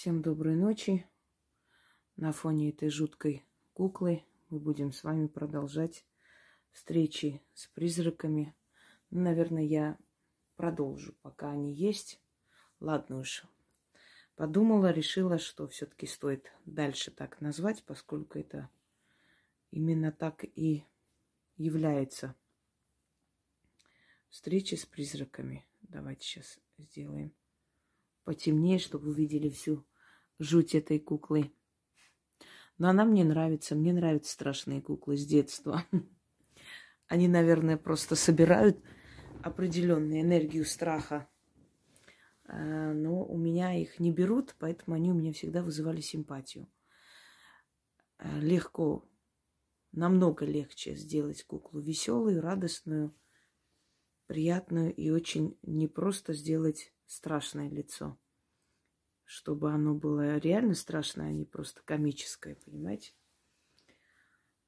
Всем доброй ночи. На фоне этой жуткой куклы мы будем с вами продолжать встречи с призраками. Ну, наверное, я продолжу, пока они есть. Ладно уж. Подумала, решила, что все-таки стоит дальше так назвать, поскольку это именно так и является встречи с призраками. Давайте сейчас сделаем потемнее, чтобы увидели всю жуть этой куклы. Но она мне нравится. Мне нравятся страшные куклы с детства. Они, наверное, просто собирают определенную энергию страха. А, но у меня их не берут, поэтому они у меня всегда вызывали симпатию. А, легко, намного легче сделать куклу веселую, радостную, приятную и очень непросто сделать страшное лицо. Чтобы оно было реально страшное, а не просто комическое, понимаете?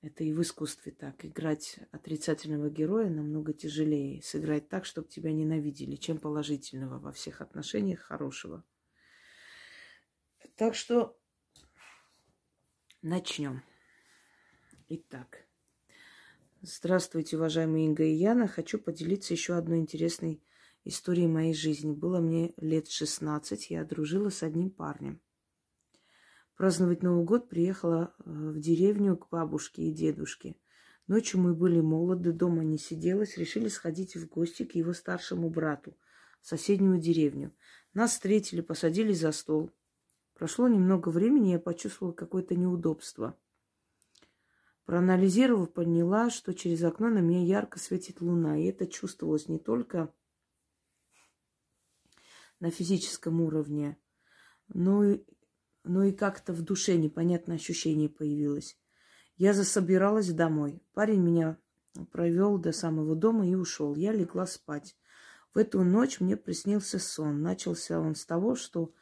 Это и в искусстве так. Играть отрицательного героя намного тяжелее. Сыграть так, чтобы тебя ненавидели, чем положительного во всех отношениях хорошего. Так что начнем. Итак. Здравствуйте, уважаемые Инга и Яна. Хочу поделиться еще одной интересной историей моей жизни. Было мне лет 16, я дружила с одним парнем. Праздновать Новый год приехала э, в деревню к бабушке и дедушке. Ночью мы были молоды, дома не сиделось, решили сходить в гости к его старшему брату в соседнюю деревню. Нас встретили, посадили за стол. Прошло немного времени, я почувствовала какое-то неудобство. Проанализировав, поняла, что через окно на меня ярко светит луна. И это чувствовалось не только на физическом уровне, но и, но и как-то в душе непонятное ощущение появилось. Я засобиралась домой. Парень меня провел до самого дома и ушел. Я легла спать. В эту ночь мне приснился сон. Начался он с того, что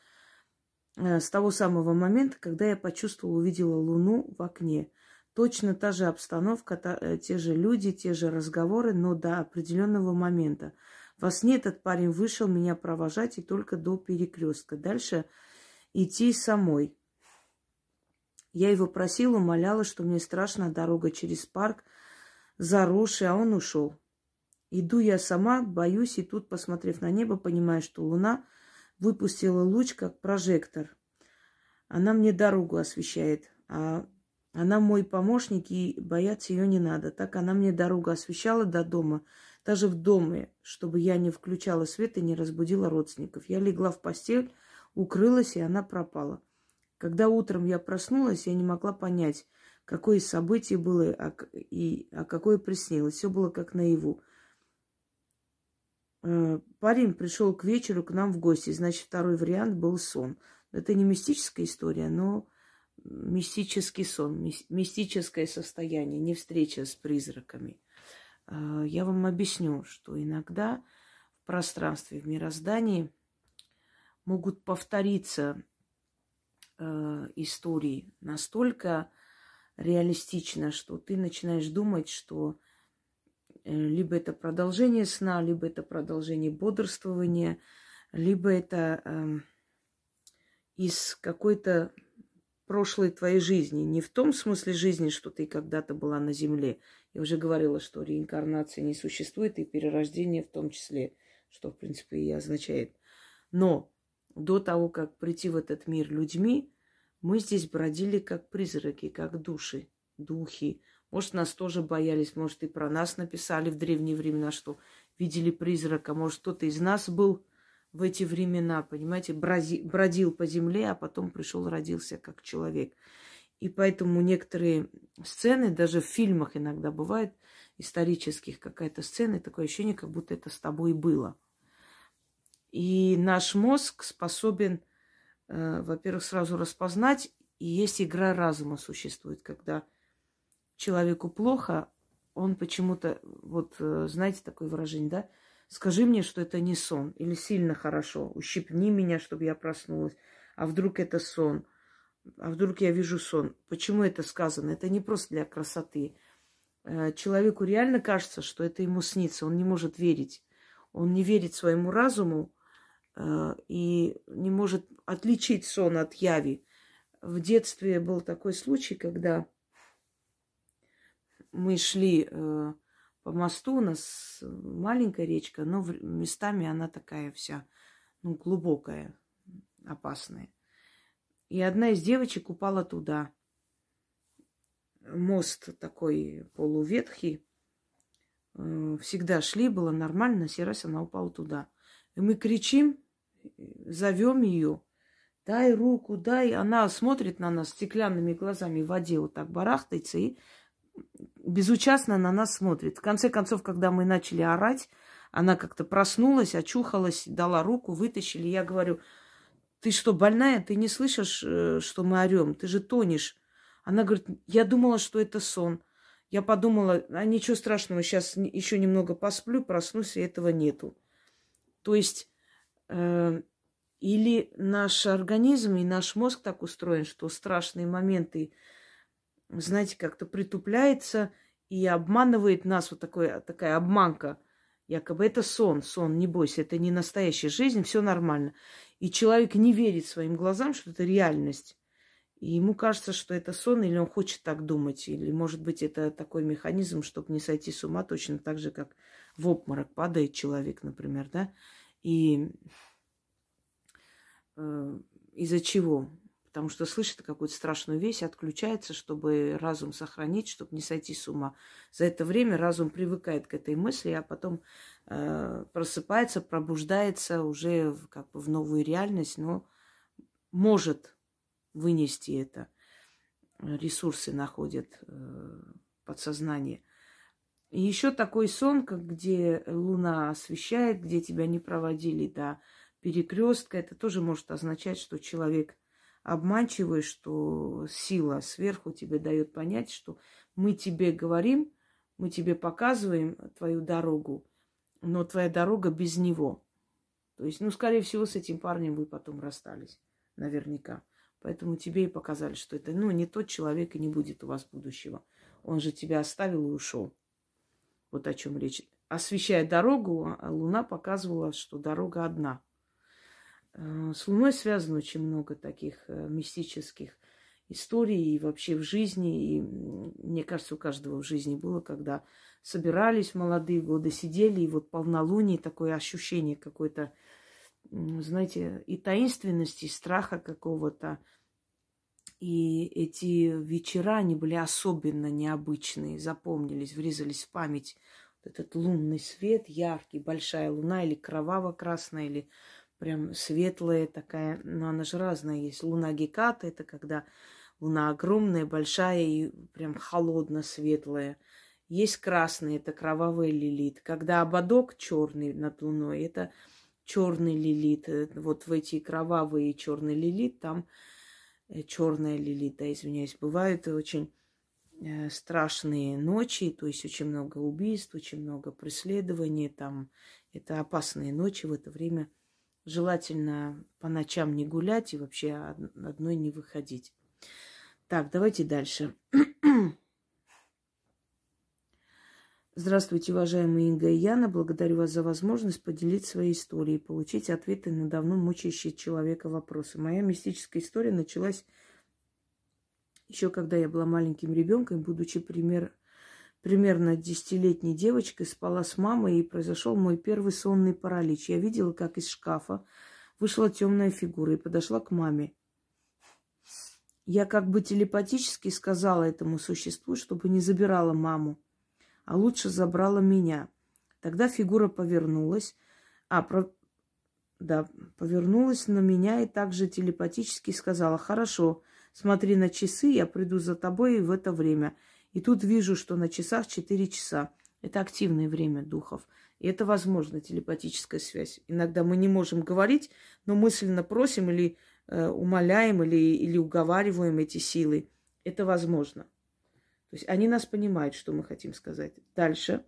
э, с того самого момента, когда я почувствовала, увидела луну в окне. Точно та же обстановка, та, э, те же люди, те же разговоры, но до определенного момента. Во сне этот парень вышел меня провожать и только до перекрестка. Дальше идти самой. Я его просила, умоляла, что мне страшна дорога через парк, заросший, а он ушел. Иду я сама, боюсь, и тут, посмотрев на небо, понимаю, что луна выпустила луч, как прожектор. Она мне дорогу освещает, а она мой помощник, и бояться ее не надо. Так она мне дорогу освещала до дома, даже в доме, чтобы я не включала свет и не разбудила родственников. Я легла в постель, укрылась, и она пропала. Когда утром я проснулась, я не могла понять, какое событие было а, и а какое приснилось. Все было как наяву. Э, парень пришел к вечеру к нам в гости, значит, второй вариант был сон. Это не мистическая история, но мистический сон, мистическое состояние, не встреча с призраками. А, я вам объясню, что иногда в пространстве, в мироздании могут повториться э, истории настолько реалистично, что ты начинаешь думать, что э, либо это продолжение сна, либо это продолжение бодрствования, либо это э, из какой-то прошлой твоей жизни. Не в том смысле жизни, что ты когда-то была на Земле. Я уже говорила, что реинкарнации не существует, и перерождение в том числе, что, в принципе, и означает. Но до того, как прийти в этот мир людьми, мы здесь бродили как призраки, как души, духи. Может, нас тоже боялись, может, и про нас написали в древние времена, что видели призрака. Может, кто-то из нас был в эти времена, понимаете, брази, бродил по земле, а потом пришел, родился как человек. И поэтому некоторые сцены, даже в фильмах иногда бывает, исторических какая-то сцена, такое ощущение, как будто это с тобой было. И наш мозг способен, э, во-первых, сразу распознать, и есть игра разума существует, когда человеку плохо, он почему-то, вот э, знаете такое выражение, да, Скажи мне, что это не сон, или сильно хорошо. Ущипни меня, чтобы я проснулась. А вдруг это сон? А вдруг я вижу сон? Почему это сказано? Это не просто для красоты. Э, человеку реально кажется, что это ему снится. Он не может верить. Он не верит своему разуму, э, и не может отличить сон от яви. В детстве был такой случай, когда мы шли э, по мосту, у нас маленькая речка, но местами она такая вся, ну, глубокая, опасная. И одна из девочек упала туда. Мост такой полуветхий. Э, всегда шли, было нормально, на раз она упала туда. И мы кричим, зовем ее, дай руку, дай. Она смотрит на нас стеклянными глазами в воде, вот так барахтается и безучастно на нас смотрит. В конце концов, когда мы начали орать, она как-то проснулась, очухалась, дала руку, вытащили. Я говорю, ты что, больная? Ты не слышишь, э, что мы орем? Ты же тонешь. Она говорит, я думала, что это сон. Я подумала, а ничего страшного, сейчас еще немного посплю, проснусь, и этого нету. То есть э, или наш организм и наш мозг так устроен, что страшные моменты знаете, как-то притупляется и обманывает нас вот такой, такая обманка. Якобы это сон, сон, не бойся, это не настоящая жизнь, все нормально. И человек не верит своим глазам, что это реальность. И ему кажется, что это сон, или он хочет так думать, или, может быть, это такой механизм, чтобы не сойти с ума, точно так же, как в обморок падает человек, например, да. И э, из-за чего? Потому что слышит какую-то страшную вещь, отключается, чтобы разум сохранить, чтобы не сойти с ума. За это время разум привыкает к этой мысли, а потом э, просыпается, пробуждается уже в, как бы в новую реальность, но может вынести это. Ресурсы находят э, подсознание. И еще такой сон, как где луна освещает, где тебя не проводили до перекрестка, это тоже может означать, что человек обманчивый, что сила сверху тебе дает понять, что мы тебе говорим, мы тебе показываем твою дорогу, но твоя дорога без него. То есть, ну, скорее всего, с этим парнем вы потом расстались, наверняка. Поэтому тебе и показали, что это, ну, не тот человек и не будет у вас будущего. Он же тебя оставил и ушел. Вот о чем речь. Освещая дорогу, а луна показывала, что дорога одна – с Луной связано очень много таких э, мистических историй и вообще в жизни. И мне кажется, у каждого в жизни было, когда собирались молодые годы, сидели, и вот полнолуние, такое ощущение какой-то, знаете, и таинственности, и страха какого-то. И эти вечера, они были особенно необычные, запомнились, врезались в память. Вот этот лунный свет, яркий, большая луна или кроваво-красная, или прям светлая такая, но она же разная есть. Луна Геката – это когда луна огромная, большая и прям холодно светлая. Есть красный, это кровавый лилит. Когда ободок черный над луной, это черный лилит. Э, вот в эти кровавые черный лилит, там э, черная лилита, извиняюсь, бывают очень э, страшные ночи, то есть очень много убийств, очень много преследований, там это опасные ночи в это время – Желательно по ночам не гулять и вообще одной не выходить. Так, давайте дальше. Здравствуйте, уважаемые Инга и Яна. Благодарю вас за возможность поделиться своей историей и получить ответы на давно мучающие человека вопросы. Моя мистическая история началась еще когда я была маленьким ребенком, будучи пример, примерно десятилетней девочкой, спала с мамой, и произошел мой первый сонный паралич. Я видела, как из шкафа вышла темная фигура и подошла к маме. Я как бы телепатически сказала этому существу, чтобы не забирала маму, а лучше забрала меня. Тогда фигура повернулась, а, про... да, повернулась на меня и также телепатически сказала, хорошо, смотри на часы, я приду за тобой в это время. И тут вижу, что на часах 4 часа. Это активное время духов. И это возможно, телепатическая связь. Иногда мы не можем говорить, но мысленно просим или э, умоляем, или, или уговариваем эти силы. Это возможно. То есть они нас понимают, что мы хотим сказать. Дальше.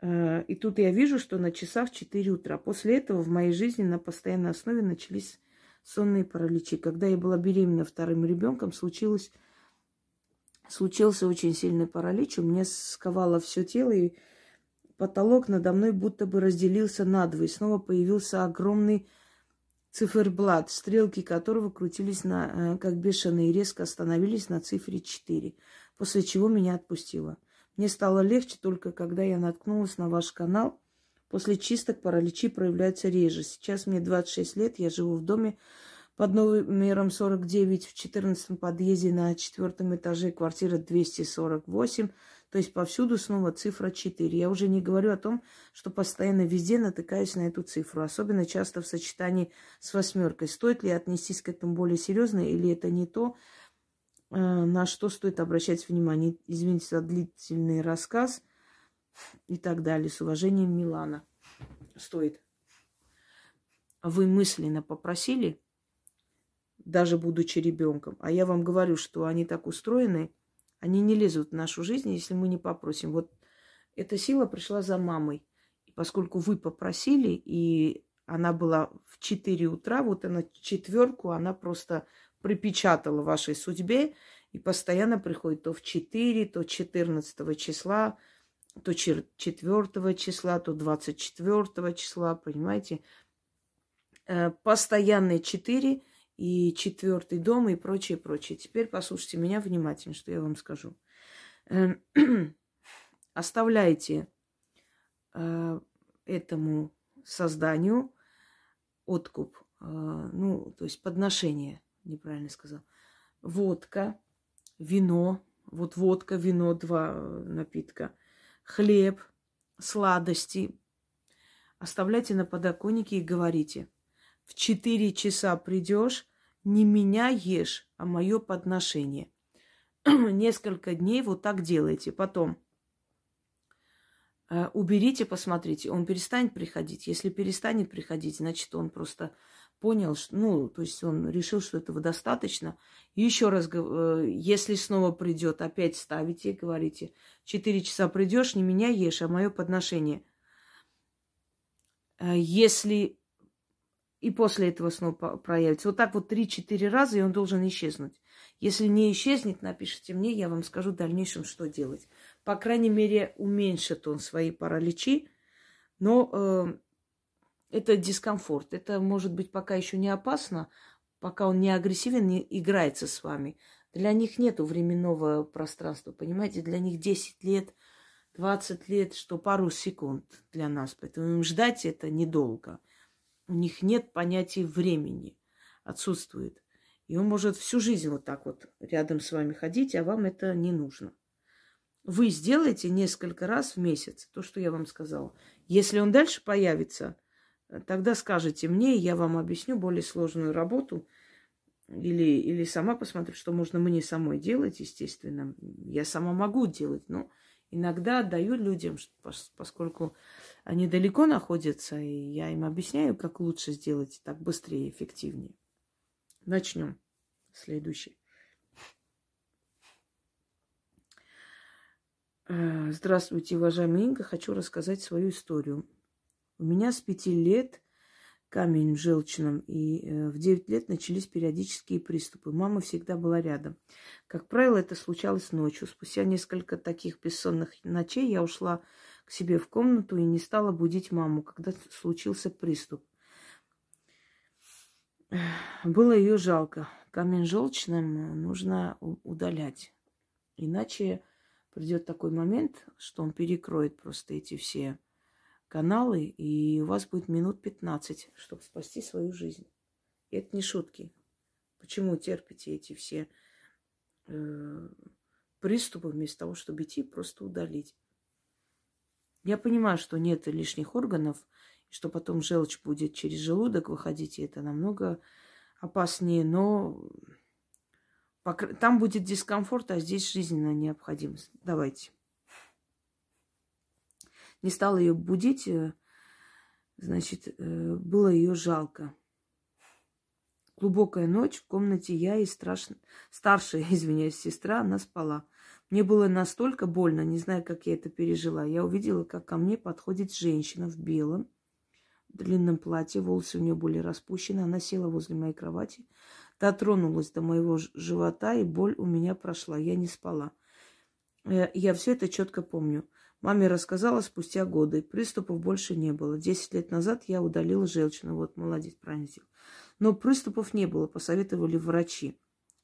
Э, и тут я вижу, что на часах 4 утра. После этого в моей жизни на постоянной основе начались сонные параличи. Когда я была беременна вторым ребенком, случилось случился очень сильный паралич. У меня сковало все тело, и потолок надо мной будто бы разделился надвое. Снова появился огромный циферблат, стрелки которого крутились на, э, как бешеные, и резко остановились на цифре 4, после чего меня отпустило. Мне стало легче только когда я наткнулась на ваш канал. После чисток параличи проявляются реже. Сейчас мне 26 лет, я живу в доме под номером 49 в 14 подъезде на четвертом этаже, квартира 248. То есть повсюду снова цифра 4. Я уже не говорю о том, что постоянно везде натыкаюсь на эту цифру, особенно часто в сочетании с восьмеркой. Стоит ли отнестись к этому более серьезно или это не то, э, на что стоит обращать внимание? Извините за длительный рассказ и так далее. С уважением, Милана. Стоит. Вы мысленно попросили, даже будучи ребенком, а я вам говорю, что они так устроены – они не лезут в нашу жизнь, если мы не попросим. Вот эта сила пришла за мамой. И поскольку вы попросили, и она была в 4 утра, вот она четверку, она просто припечатала вашей судьбе и постоянно приходит то в 4, то 14 числа, то 4 числа, то 24 числа, понимаете? Э, постоянные 4 – и четвертый дом и прочее, прочее. Теперь послушайте меня внимательно, что я вам скажу. Эм, оставляйте э, этому созданию откуп, э, ну, то есть подношение, неправильно сказал, водка, вино, вот водка, вино, два э, напитка, хлеб, сладости. Оставляйте на подоконнике и говорите – в четыре часа придешь, не меня ешь, а мое подношение. Несколько дней вот так делайте. Потом э, уберите, посмотрите, он перестанет приходить. Если перестанет приходить, значит, он просто понял, что, ну, то есть он решил, что этого достаточно. Еще раз, э, если снова придет, опять ставите говорите, четыре часа придешь, не меня ешь, а мое подношение. Э, если и после этого снова проявится. Вот так вот 3-4 раза, и он должен исчезнуть. Если не исчезнет, напишите мне, я вам скажу в дальнейшем, что делать. По крайней мере, уменьшит он свои параличи, но э, это дискомфорт. Это может быть пока еще не опасно, пока он не агрессивен, не играется с вами. Для них нет временного пространства, понимаете? Для них 10 лет, 20 лет, что пару секунд для нас. Поэтому им ждать это недолго у них нет понятия времени, отсутствует. И он может всю жизнь вот так вот рядом с вами ходить, а вам это не нужно. Вы сделаете несколько раз в месяц то, что я вам сказала. Если он дальше появится, тогда скажите мне, я вам объясню более сложную работу. Или, или сама посмотрю, что можно мне самой делать, естественно. Я сама могу делать, но иногда отдаю людям, поскольку они далеко находятся, и я им объясняю, как лучше сделать так быстрее и эффективнее. Начнем. Следующий. Э, здравствуйте, уважаемая Инга. Хочу рассказать свою историю. У меня с пяти лет камень в желчном, и э, в девять лет начались периодические приступы. Мама всегда была рядом. Как правило, это случалось ночью. Спустя несколько таких бессонных ночей я ушла к себе в комнату и не стала будить маму, когда случился приступ. Было ее жалко. Камень желчным нужно удалять. Иначе придет такой момент, что он перекроет просто эти все каналы, и у вас будет минут 15, чтобы спасти свою жизнь. И это не шутки. Почему терпите эти все э, приступы вместо того, чтобы идти просто удалить? Я понимаю, что нет лишних органов, что потом желчь будет через желудок выходить, и это намного опаснее, но там будет дискомфорт, а здесь жизненная необходимость. Давайте. Не стала ее будить, э, значит, э, было ее жалко. Глубокая ночь, в комнате я и страшно... старшая, извиняюсь, сестра, она спала. Мне было настолько больно, не знаю, как я это пережила. Я увидела, как ко мне подходит женщина в белом, длинном платье, волосы у нее были распущены. Она села возле моей кровати, дотронулась до моего живота, и боль у меня прошла. Я не спала. Э, я все это четко помню. Маме рассказала спустя годы. Приступов больше не было. Десять лет назад я удалила желчную. Вот, молодец, правильно. Но приступов не было, посоветовали врачи.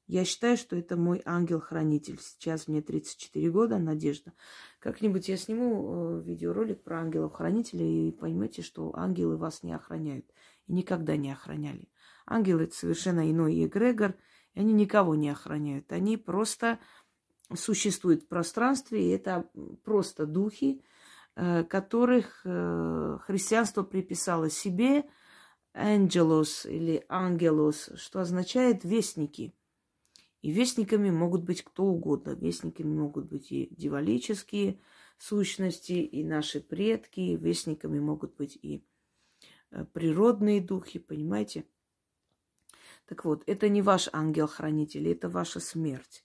Я считаю, что это мой ангел-хранитель. Сейчас мне 34 года, Надежда. Как-нибудь я сниму э, видеоролик про ангелов-хранителей и поймете, что ангелы вас не охраняют. И никогда не охраняли. Ангелы – это совершенно иной эгрегор, и они никого не охраняют. Они просто существуют в пространстве, и это просто духи, э, которых э, христианство приписало себе, ангелос или ангелос, что означает вестники – и вестниками могут быть кто угодно. Вестниками могут быть и дивалические сущности, и наши предки. Вестниками могут быть и э, природные духи, понимаете? Так вот, это не ваш ангел-хранитель, это ваша смерть.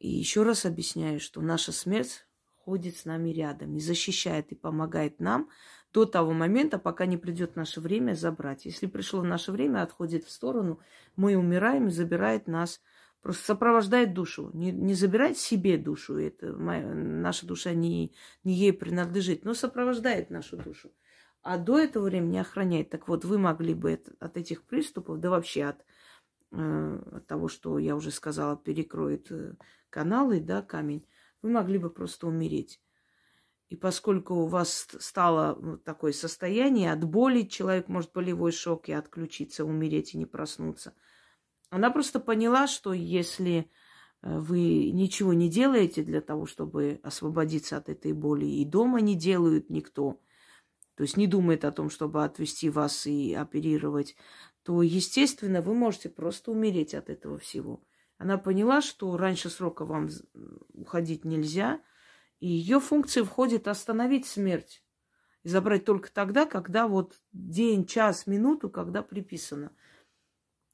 И еще раз объясняю, что наша смерть ходит с нами рядом и защищает и помогает нам до того момента, пока не придет наше время забрать. Если пришло наше время, отходит в сторону, мы умираем и забирает нас Просто сопровождает душу. Не, не забирает себе душу. Это моя, наша душа не, не ей принадлежит, но сопровождает нашу душу. А до этого времени охраняет. Так вот, вы могли бы это, от этих приступов, да вообще от, от того, что я уже сказала, перекроет э, каналы, да, камень, вы могли бы просто умереть. И поскольку у вас стало такое состояние, от боли человек может болевой шок и отключиться, умереть и не проснуться – она просто поняла, что если э, вы ничего не делаете для того, чтобы освободиться от этой боли, и дома не делают никто, то есть не думает о том, чтобы отвести вас и оперировать, то, естественно, вы можете просто умереть от этого всего. Она поняла, что раньше срока вам уходить нельзя, и ее функция входит остановить смерть и забрать только тогда, когда вот день, час, минуту, когда приписано –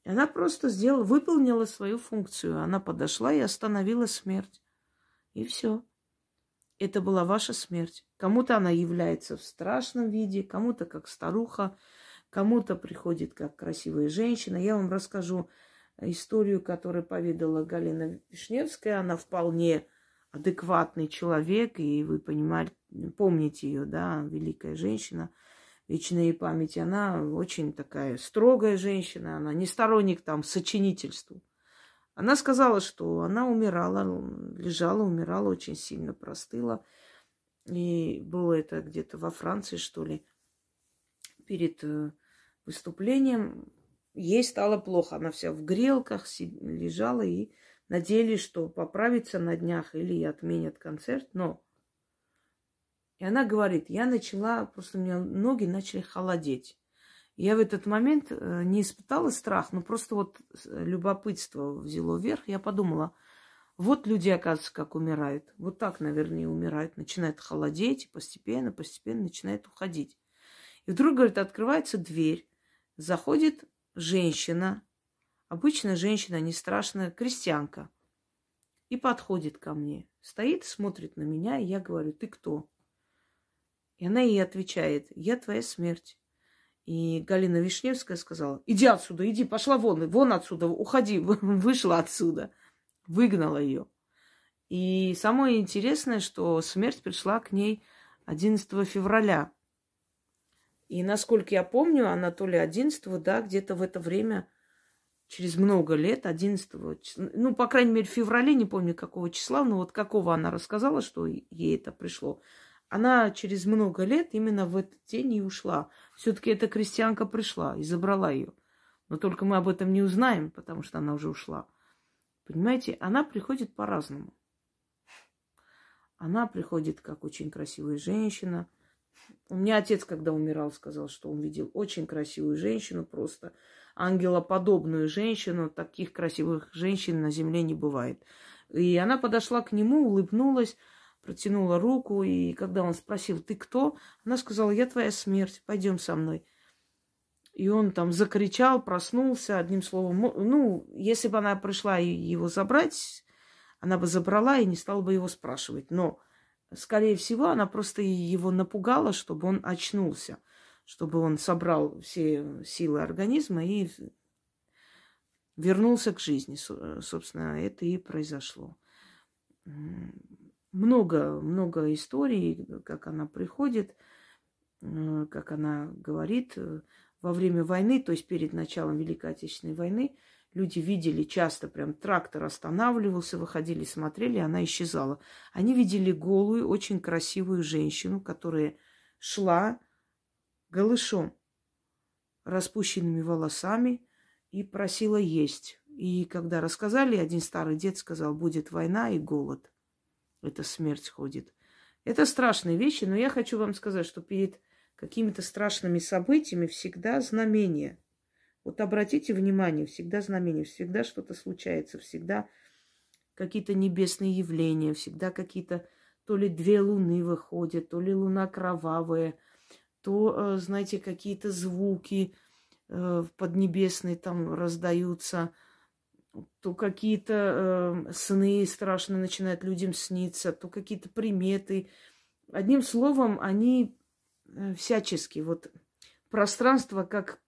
она просто сделала, выполнила свою функцию. Она подошла и остановила смерть. И все. Это была ваша смерть. Кому-то она является в страшном виде, кому-то как старуха, кому-то приходит как красивая женщина. Я вам расскажу историю, которую поведала Галина Вишневская. Она вполне адекватный человек, и вы понимаете, помните ее, да, великая женщина – вечной памяти, она очень такая строгая женщина, она не сторонник там сочинительству. Она сказала, что она умирала, лежала, умирала, очень сильно простыла. И было это где-то во Франции, что ли, перед э, выступлением. Ей стало плохо. Она вся в грелках лежала и надеялись, что поправится на днях или отменят концерт. Но и она говорит, я начала, просто у меня ноги начали холодеть. Я в этот момент э, не испытала страх, но просто вот любопытство взяло вверх. Я подумала, вот люди, оказывается, как умирают. Вот так, наверное, умирают. Начинает холодеть, и постепенно, постепенно начинает уходить. И вдруг, говорит, открывается дверь. Заходит женщина, обычная женщина, не страшная, крестьянка. И подходит ко мне. Стоит, смотрит на меня, и я говорю, ты кто? И она ей отвечает, я твоя смерть. И Галина Вишневская сказала, иди отсюда, иди, пошла вон, вон отсюда, уходи, вышла отсюда. Выгнала ее. И самое интересное, что смерть пришла к ней 11 февраля. И насколько я помню, она то ли 11, да, где-то в это время, через много лет, 11, ну, по крайней мере, в феврале, не помню какого числа, но вот какого она рассказала, что ей это пришло она через много лет именно в этот день и ушла. Все-таки эта крестьянка пришла и забрала ее. Но только мы об этом не узнаем, потому что она уже ушла. Понимаете, она приходит по-разному. Она приходит как очень красивая женщина. У меня отец, когда умирал, сказал, что он видел очень красивую женщину, просто ангелоподобную женщину. Таких красивых женщин на земле не бывает. И она подошла к нему, улыбнулась протянула руку, и когда он спросил, ты кто? Она сказала, я твоя смерть, пойдем со мной. И он там закричал, проснулся, одним словом, ну, если бы она пришла его забрать, она бы забрала и не стала бы его спрашивать. Но, скорее всего, она просто его напугала, чтобы он очнулся, чтобы он собрал все силы организма и вернулся к жизни. Собственно, это и произошло. много, много историй, как она приходит, э, как она говорит. Э, во время войны, то есть перед началом Великой Отечественной войны, люди видели часто, прям трактор останавливался, выходили, смотрели, она исчезала. Они видели голую, очень красивую женщину, которая шла голышом, распущенными волосами и просила есть. И когда рассказали, один старый дед сказал, будет война и голод. Это смерть ходит. Это страшные вещи, но я хочу вам сказать, что перед какими-то страшными событиями всегда знамение. Вот обратите внимание, всегда знамение, всегда что-то случается, всегда какие-то небесные явления, всегда какие-то то ли две луны выходят, то ли луна кровавая, то, э, знаете, какие-то звуки э, поднебесные там раздаются, то какие-то э, сны страшно начинают людям сниться, то какие-то приметы. Одним словом, они всячески вот пространство как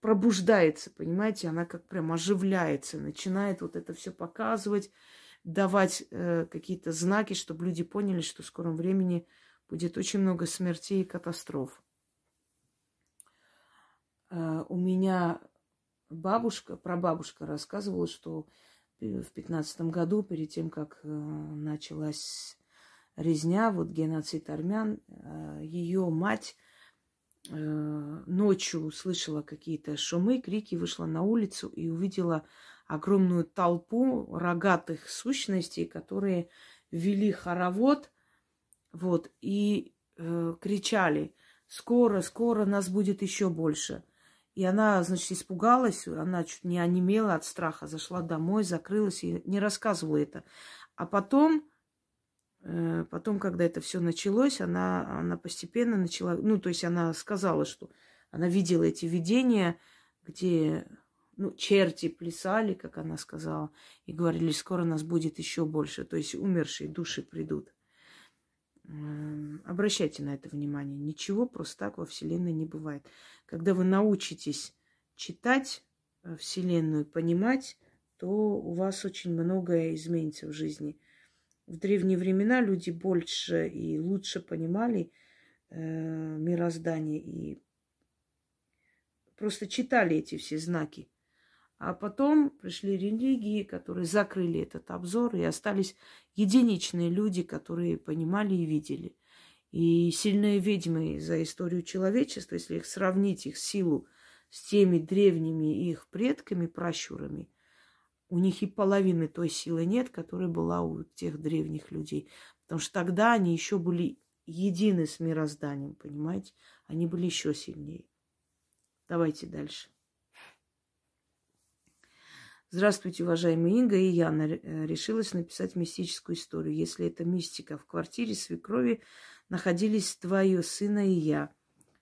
пробуждается, понимаете, она как прям оживляется, начинает вот это все показывать, давать э, какие-то знаки, чтобы люди поняли, что в скором времени будет очень много смертей и катастроф. Э, у меня бабушка, прабабушка рассказывала, что в пятнадцатом году, перед тем, как э, началась резня, вот геноцид армян, э, ее мать э, ночью услышала какие-то шумы, крики, вышла на улицу и увидела огромную толпу рогатых сущностей, которые вели хоровод, вот, и э, кричали, скоро, скоро нас будет еще больше. И она, значит, испугалась, она чуть не онемела от страха, зашла домой, закрылась и не рассказывала это. А потом Э, потом, когда это все началось, она, она постепенно начала, ну, то есть она сказала, что она видела эти видения, где ну, черти плясали, как она сказала, и говорили, скоро нас будет еще больше, то есть умершие души придут. Эм, обращайте на это внимание. Ничего просто так во Вселенной не бывает. Когда вы научитесь читать э, Вселенную, понимать, то у вас очень многое изменится в жизни – в древние времена люди больше и лучше понимали э, мироздание и просто читали эти все знаки. А потом пришли религии, которые закрыли этот обзор, и остались единичные люди, которые понимали и видели. И сильные ведьмы за историю человечества, если их сравнить, их силу с теми древними их предками, пращурами – у них и половины той силы нет, которая была у тех древних людей. Потому что тогда они еще были едины с мирозданием, понимаете? Они были еще сильнее. Давайте дальше. Здравствуйте, уважаемая Инга и Яна. Э, решилась написать мистическую историю. Если это мистика, в квартире свекрови находились твое сына и я.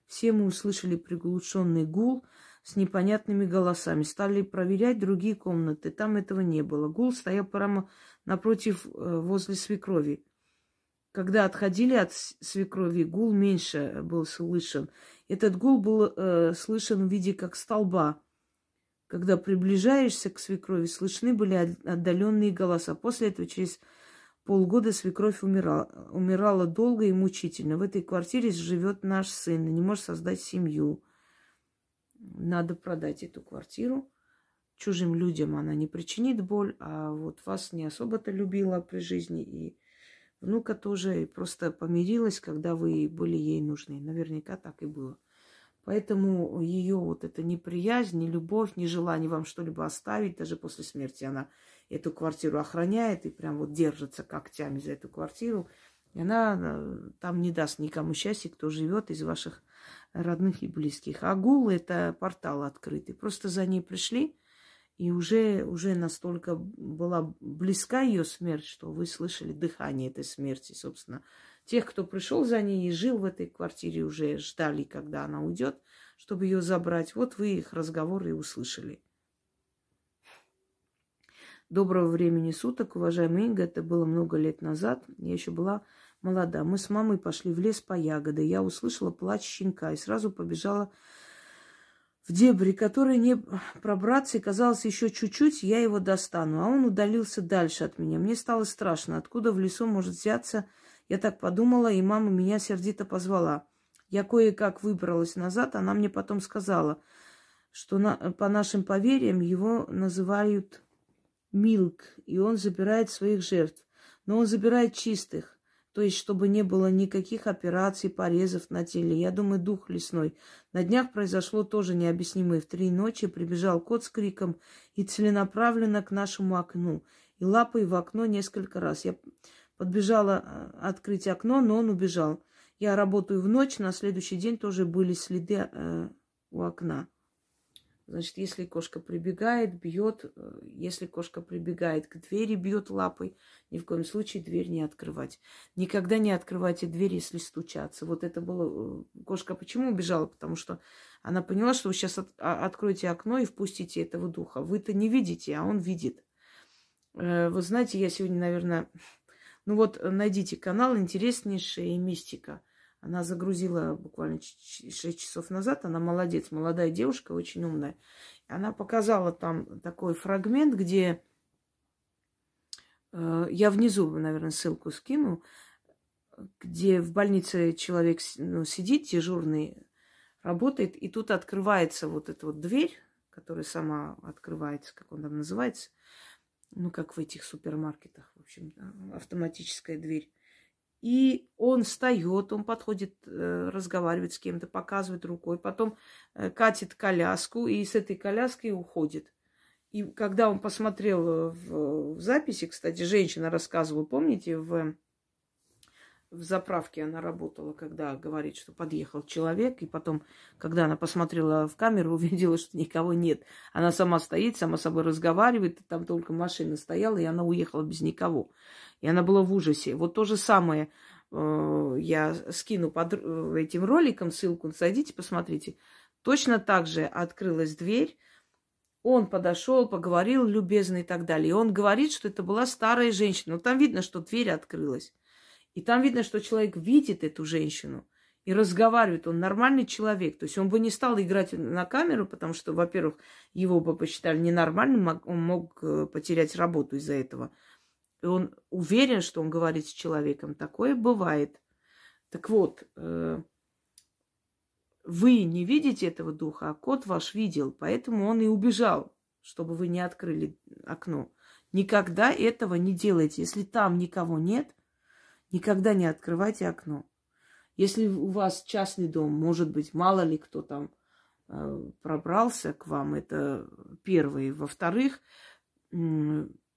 Все мы услышали приглушенный гул – с непонятными голосами. Стали проверять другие комнаты. Там этого не было. Гул стоял прямо напротив, э, возле свекрови. Когда отходили от свекрови, гул меньше был слышен. Этот гул был э, слышен в виде как столба. Когда приближаешься к свекрови, слышны были отдаленные голоса. После этого через полгода свекровь умирала. Умирала долго и мучительно. В этой квартире живет наш сын и не может создать семью надо продать эту квартиру. Чужим людям она не причинит боль, а вот вас не особо-то любила при жизни. И внука тоже просто помирилась, когда вы были ей нужны. Наверняка так и было. Поэтому ее вот эта неприязнь, не любовь, не желание вам что-либо оставить, даже после смерти она эту квартиру охраняет и прям вот держится когтями за эту квартиру. И она э, там не даст никому счастья, кто живет из ваших родных и близких. А гул – это портал открытый. Просто за ней пришли, и уже, уже настолько была близка ее смерть, что вы слышали дыхание этой смерти, собственно. Тех, кто пришел за ней и жил в этой квартире, уже ждали, когда она уйдет, чтобы ее забрать. Вот вы их разговоры услышали. Доброго времени суток, уважаемый Инга. Это было много лет назад. Я еще была молода. Мы с мамой пошли в лес по ягоды. Я услышала плач щенка и сразу побежала в дебри, который не пробраться, и казалось, еще чуть-чуть, я его достану. А он удалился дальше от меня. Мне стало страшно, откуда в лесу может взяться. Я так подумала, и мама меня сердито позвала. Я кое-как выбралась назад, она мне потом сказала, что на, по нашим поверьям его называют Милк, и он забирает своих жертв. Но он забирает чистых. То есть, чтобы не было никаких операций, порезов на теле. Я думаю, дух лесной. На днях произошло тоже необъяснимое. В три ночи прибежал кот с криком и целенаправленно к нашему окну. И лапой в окно несколько раз. Я подбежала э, открыть окно, но он убежал. Я работаю в ночь, на следующий день тоже были следы э, у окна. Значит, если кошка прибегает, бьет, э, если кошка прибегает к двери, бьет лапой, ни в коем случае дверь не открывать. Никогда не открывайте дверь, если стучаться. Вот это было... Э, кошка почему убежала? Потому что она поняла, что вы сейчас от... А, откроете окно и впустите этого духа. Вы-то не видите, а он видит. Э, вы знаете, я сегодня, наверное... Ну вот, найдите канал «Интереснейшая мистика». Она загрузила буквально 6 часов назад. Она молодец, молодая девушка, очень умная. Она показала там такой фрагмент, где э, я внизу, наверное, ссылку скину, где в больнице человек ну, сидит, дежурный, работает, и тут открывается вот эта вот дверь, которая сама открывается, как он там называется, ну, как в этих супермаркетах, в общем, автоматическая дверь. И он встает, он подходит, э, разговаривает с кем-то, показывает рукой, потом э, катит коляску и с этой коляской уходит. И когда он посмотрел в, в записи, кстати, женщина рассказывала, помните, в в заправке она работала, когда говорит, что подъехал человек, и потом, когда она посмотрела в камеру, увидела, что никого нет. Она сама стоит, сама собой разговаривает, там только машина стояла, и она уехала без никого. И она была в ужасе. Вот то же самое э, я скину под э, этим роликом ссылку, зайдите, посмотрите. Точно так же открылась дверь, он подошел, поговорил любезно и так далее. И он говорит, что это была старая женщина. Но там видно, что дверь открылась. И там видно, что человек видит эту женщину и разговаривает. Он нормальный человек. То есть он бы не стал играть на камеру, потому что, во-первых, его бы посчитали ненормальным, он мог э, потерять работу из-за этого. И он уверен, что он говорит с человеком. Такое бывает. Так вот, э, вы не видите этого духа, а кот ваш видел, поэтому он и убежал, чтобы вы не открыли окно. Никогда этого не делайте. Если там никого нет, Никогда не открывайте окно. Если у вас частный дом, может быть, мало ли кто там э, пробрался к вам, это первое. Во-вторых,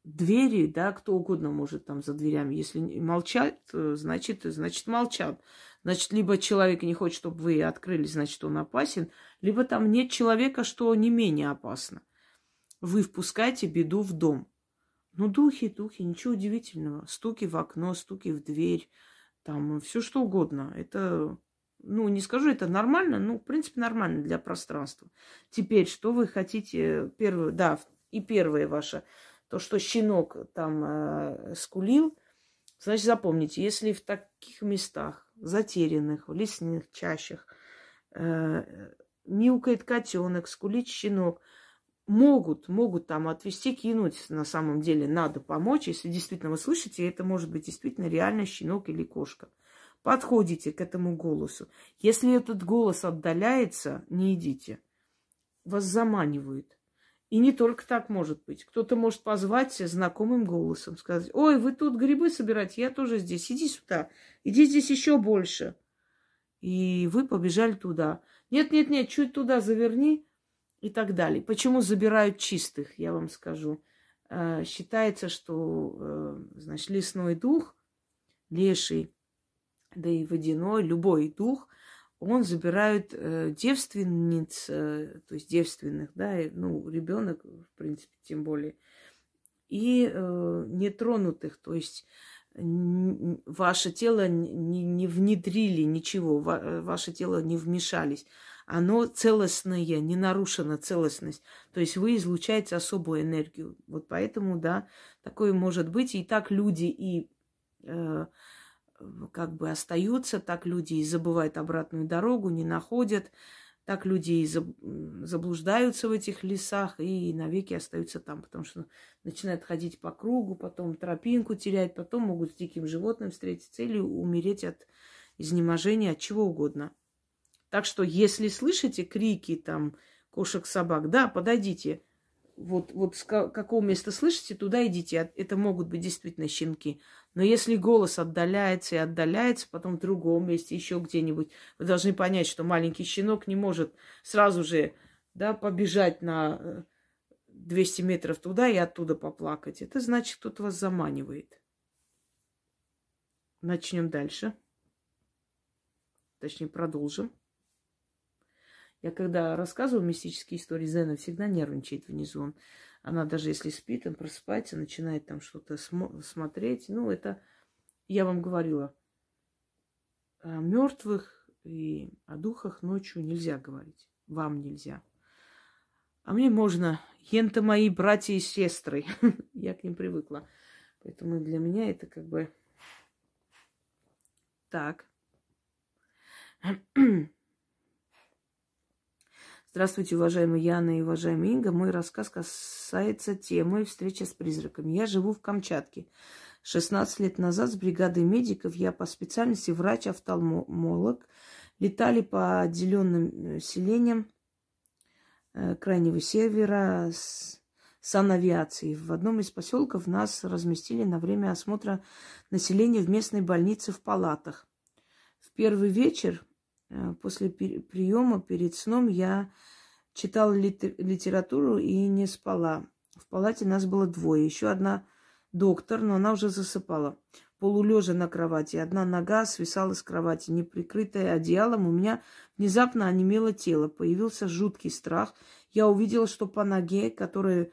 двери, да, кто угодно может там за дверями. Если молчат, значит, значит молчат. Значит, либо человек не хочет, чтобы вы открыли, значит, он опасен, либо там нет человека, что не менее опасно. Вы впускаете беду в дом. Ну, духи, духи, ничего удивительного. Стуки в окно, стуки в дверь, там все что угодно. Это, ну, не скажу, это нормально, ну, в принципе, нормально для пространства. Теперь, что вы хотите, первое, да, и первое ваше, то, что щенок там э, скулил, значит, запомните, если в таких местах, затерянных, в лесных чащах, э, мяукает котенок, скулит щенок – могут, могут там отвести, кинуть. На самом деле надо помочь. Если действительно вы слышите, это может быть действительно реально щенок или кошка. Подходите к этому голосу. Если этот голос отдаляется, не идите. Вас заманивают. И не только так может быть. Кто-то может позвать знакомым голосом, сказать, ой, вы тут грибы собираете, я тоже здесь, иди сюда, иди здесь еще больше. И вы побежали туда. Нет, нет, нет, чуть туда заверни, и так далее. Почему забирают чистых, я вам скажу. Э, считается, что, э, значит, лесной дух, леший, да и водяной, любой дух, он забирает э, девственниц, то есть девственных, да, ну, ребенок, в принципе, тем более, и нетронутых, то есть ваше тело не, не внедрили ничего, ваше тело не вмешались оно целостное, не нарушена целостность. То есть вы излучаете особую энергию. Вот поэтому, да, такое может быть. И так люди и э, как бы остаются, так люди и забывают обратную дорогу, не находят. Так люди и заблуждаются в этих лесах и навеки остаются там, потому что начинают ходить по кругу, потом тропинку терять, потом могут с диким животным встретиться или умереть от изнеможения, от чего угодно. Так что, если слышите крики там кошек, собак, да, подойдите. Вот, вот с какого места слышите, туда идите. Это могут быть действительно щенки. Но если голос отдаляется и отдаляется, потом в другом месте, еще где-нибудь, вы должны понять, что маленький щенок не может сразу же да, побежать на 200 э, метров туда и оттуда поплакать. Это значит, кто-то вас заманивает. Начнем дальше. Точнее, продолжим. Я когда рассказываю мистические истории, Зена всегда нервничает внизу. Он она даже если спит, он просыпается, начинает там что-то смо- смотреть. Ну, это я вам говорила. О мертвых и о духах ночью нельзя говорить. Вам нельзя. А мне можно. Ента мои братья и сестры. я к ним привыкла. Поэтому для меня это как бы так. Здравствуйте, уважаемые Яна и уважаемая Инга. Мой рассказ касается темы встречи с призраками. Я живу в Камчатке. 16 лет назад с бригадой медиков я по специальности врач-офтальмолог. Летали по отделенным э, селениям э, крайнего севера с санавиацией. В одном из поселков нас разместили на время осмотра населения в местной больнице в палатах. В первый вечер после приема перед сном я читала литературу и не спала. В палате нас было двое. Еще одна доктор, но она уже засыпала. Полулежа на кровати. Одна нога свисала с кровати, не прикрытая одеялом. У меня внезапно онемело тело. Появился жуткий страх. Я увидела, что по ноге, которая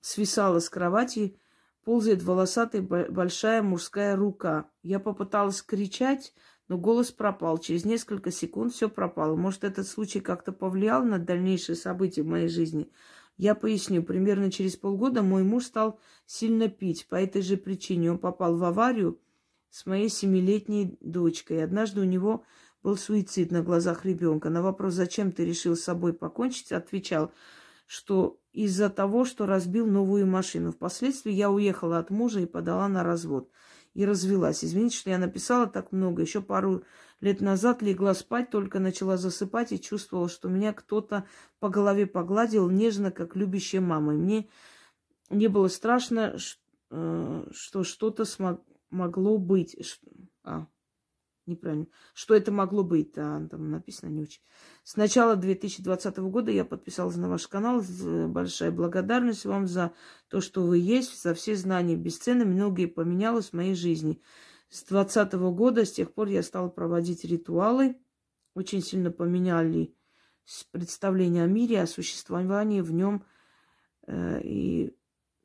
свисала с кровати, ползает волосатая большая мужская рука. Я попыталась кричать, но голос пропал. Через несколько секунд все пропало. Может, этот случай как-то повлиял на дальнейшие события в моей жизни? Я поясню. Примерно через полгода мой муж стал сильно пить. По этой же причине он попал в аварию с моей семилетней дочкой. Однажды у него был суицид на глазах ребенка. На вопрос, зачем ты решил с собой покончить, отвечал, что из-за того, что разбил новую машину. Впоследствии я уехала от мужа и подала на развод и развелась. Извините, что я написала так много. Еще пару лет назад легла спать, только начала засыпать и чувствовала, что меня кто-то по голове погладил нежно, как любящая мама. И мне не было страшно, э, что что-то могло быть. А, неправильно. Что это могло быть? Да, там написано не очень. С начала 2020 года я подписалась на ваш канал. Большая благодарность вам за то, что вы есть, за все знания бесценны. Многие поменялось в моей жизни. С 2020 года, с тех пор я стала проводить ритуалы. Очень сильно поменяли представление о мире, о существовании в нем э, и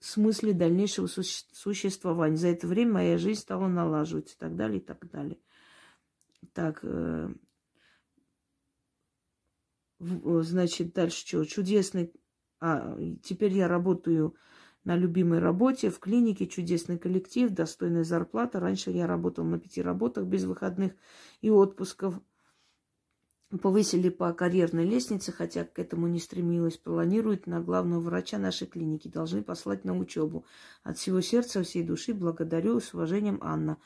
смысле дальнейшего существования. За это время моя жизнь стала налаживаться и так далее, и так далее. Так, э, значит, дальше что? Чудесный... А, теперь я работаю на любимой работе, в клинике, чудесный коллектив, достойная зарплата. Раньше я работала на пяти работах без выходных и отпусков. Повысили по карьерной лестнице, хотя к этому не стремилась. Планирует на главного врача нашей клиники. Должны послать на учебу. От всего сердца, всей души благодарю. С уважением, Анна.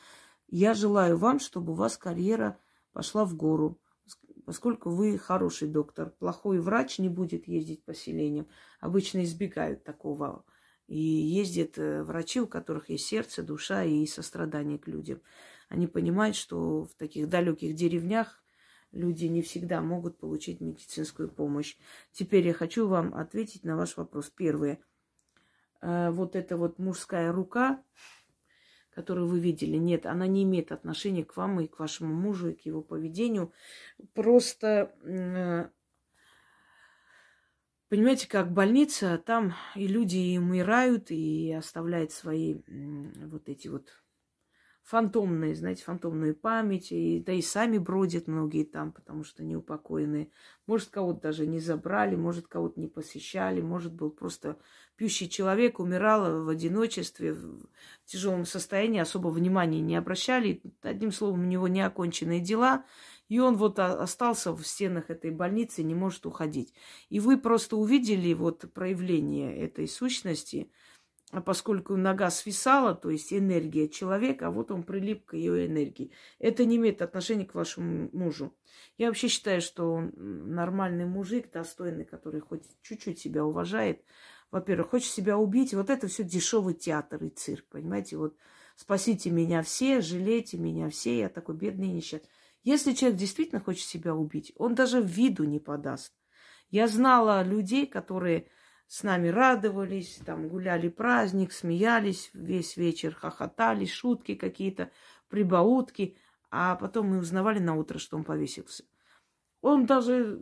Я желаю вам, чтобы у вас карьера пошла в гору, поскольку вы хороший доктор. Плохой врач не будет ездить по селениям. Обычно избегают такого. И ездят э, врачи, у которых есть сердце, душа и сострадание к людям. Они понимают, что в таких далеких деревнях люди не всегда могут получить медицинскую помощь. Теперь я хочу вам ответить на ваш вопрос. Первое. Э, вот эта вот мужская рука, которую вы видели, нет, она не имеет отношения к вам и к вашему мужу, и к его поведению. Просто, э, понимаете, как больница, там и люди и умирают, и оставляют свои вот эти вот фантомные, знаете, фантомную память, и, да и сами бродят многие там, потому что неупокоенные. Может, кого-то даже не забрали, может, кого-то не посещали, может, был просто пьющий человек, умирал в одиночестве, в тяжелом состоянии, особо внимания не обращали. Одним словом, у него неоконченные дела, И он вот остался в стенах этой больницы, не может уходить. И вы просто увидели вот проявление этой сущности, а поскольку нога свисала, то есть энергия человека, а вот он прилип к ее энергии. Это не имеет отношения к вашему мужу. Я вообще считаю, что он нормальный мужик, достойный, который хоть чуть-чуть себя уважает. Во-первых, хочет себя убить. Вот это все дешевый театр и цирк, понимаете? Вот спасите меня все, жалейте меня все, я такой бедный и несчастный. Если человек действительно хочет себя убить, он даже виду не подаст. Я знала людей, которые с нами радовались, там гуляли праздник, смеялись весь вечер, хохотали, шутки какие-то, прибаутки, а потом мы узнавали на утро, что он повесился. Он даже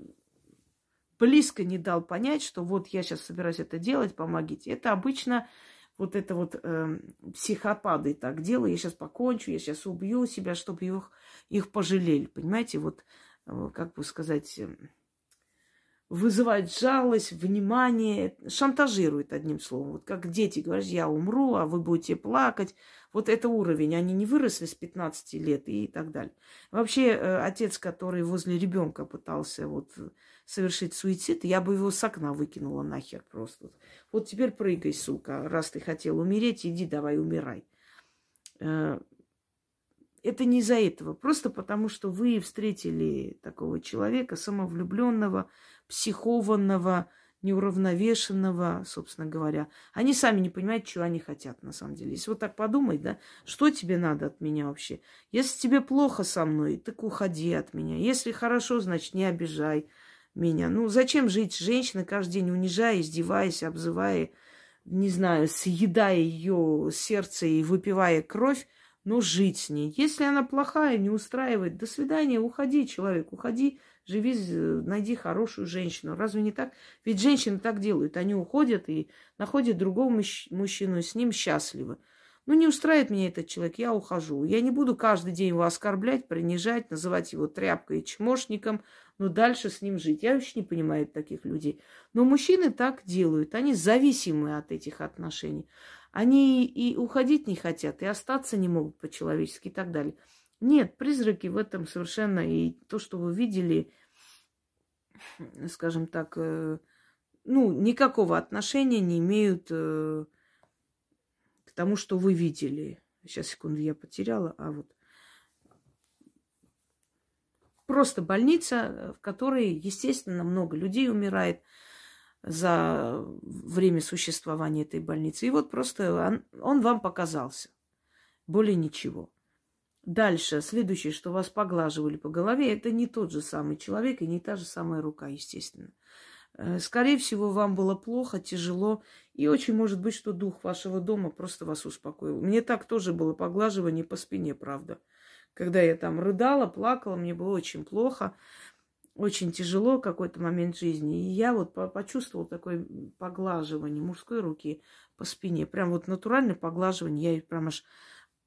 близко не дал понять, что вот я сейчас собираюсь это делать, помогите. Это обычно вот это вот э, психопаты так делают. Я сейчас покончу, я сейчас убью себя, чтобы их, их пожалели. Понимаете, вот, э, как бы сказать, э, вызывает жалость, внимание, шантажирует одним словом. Вот как дети говорят, я умру, а вы будете плакать. Вот это уровень. Они не выросли с 15 лет и так далее. Вообще, э, отец, который возле ребенка пытался вот совершить суицид, я бы его с окна выкинула нахер просто. Вот теперь прыгай, сука, раз ты хотел умереть, иди давай умирай. Э, это не из-за этого, просто потому что вы встретили такого человека, самовлюбленного, психованного, неуравновешенного, собственно говоря. Они сами не понимают, чего они хотят на самом деле. Если вот так подумать, да, что тебе надо от меня вообще? Если тебе плохо со мной, так уходи от меня. Если хорошо, значит, не обижай меня. Ну, зачем жить с женщиной каждый день, унижая, издеваясь, обзывая, не знаю, съедая ее сердце и выпивая кровь, но жить с ней. Если она плохая, не устраивает, до свидания, уходи, человек, уходи живи, найди хорошую женщину. Разве не так? Ведь женщины так делают. Они уходят и находят другого мужчину, и с ним счастливы. Ну, не устраивает меня этот человек, я ухожу. Я не буду каждый день его оскорблять, принижать, называть его тряпкой и чмошником, но дальше с ним жить. Я вообще не понимаю таких людей. Но мужчины так делают. Они зависимы от этих отношений. Они и уходить не хотят, и остаться не могут по-человечески и так далее. Нет, призраки в этом совершенно и то, что вы видели, скажем так, э, ну, никакого отношения не имеют э, к тому, что вы видели. Сейчас, секунду, я потеряла, а вот. Просто больница, в которой, естественно, много людей умирает за время существования этой больницы. И вот просто он, он вам показался. Более ничего. Дальше, следующее, что вас поглаживали по голове, это не тот же самый человек и не та же самая рука, естественно. Э, скорее всего, вам было плохо, тяжело, и очень может быть, что дух вашего дома просто вас успокоил. Мне так тоже было поглаживание по спине, правда. Когда я там рыдала, плакала, мне было очень плохо, очень тяжело какой-то момент жизни. И я вот почувствовала такое поглаживание мужской руки по спине. Прям вот натуральное поглаживание. Я прям аж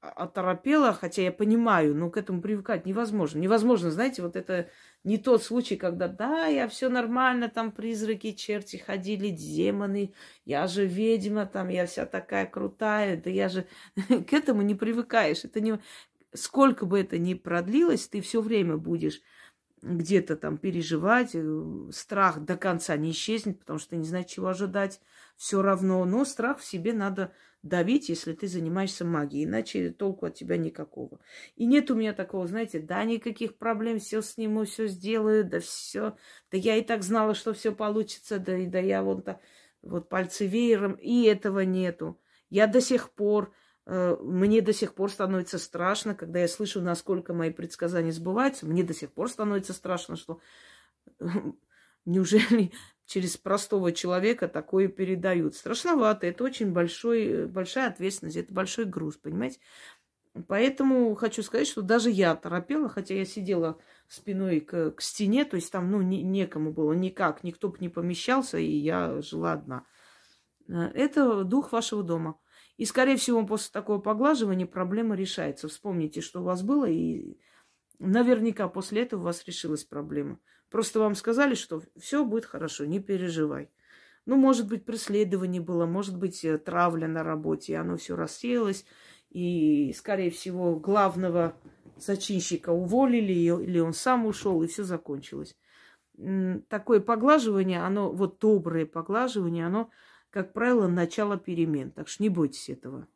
оторопела, хотя я понимаю, но к этому привыкать невозможно. Невозможно, знаете, вот это не тот случай, когда да, я все нормально, там призраки, черти ходили, демоны, я же ведьма, там я вся такая крутая, да я же к этому не привыкаешь. Это не сколько бы это ни продлилось, ты все время будешь где-то там переживать, э, страх до конца не исчезнет, потому что ты не знаешь, чего ожидать, все равно, но страх в себе надо давить, если ты занимаешься магией, иначе толку от тебя никакого. И нет у меня такого, знаете, да, никаких проблем, все сниму, все сделаю, да все, да я и так знала, что все получится, да, да я вот так, вот пальцы веером, и этого нету. Я до сих пор, э, мне до сих пор становится страшно, когда я слышу, насколько мои предсказания сбываются, мне до сих пор становится страшно, что неужели через простого человека такое передают. Страшновато, это очень большой, большая ответственность, это большой груз, понимаете? Поэтому хочу сказать, что даже я торопела, хотя я сидела спиной к, к стене, то есть там, ну, не, некому было никак, никто бы не помещался, и я жила одна. Это дух вашего дома. И, скорее всего, после такого поглаживания проблема решается. Вспомните, что у вас было, и наверняка после этого у вас решилась проблема. Просто вам сказали, что все будет хорошо, не переживай. Ну, может быть, преследование было, может быть, э, травля на работе, и оно все рассеялось. И, скорее всего, главного зачинщика уволили, или он сам ушел, и все закончилось. Такое поглаживание, оно, вот доброе поглаживание, оно, как правило, начало перемен. Так что не бойтесь этого.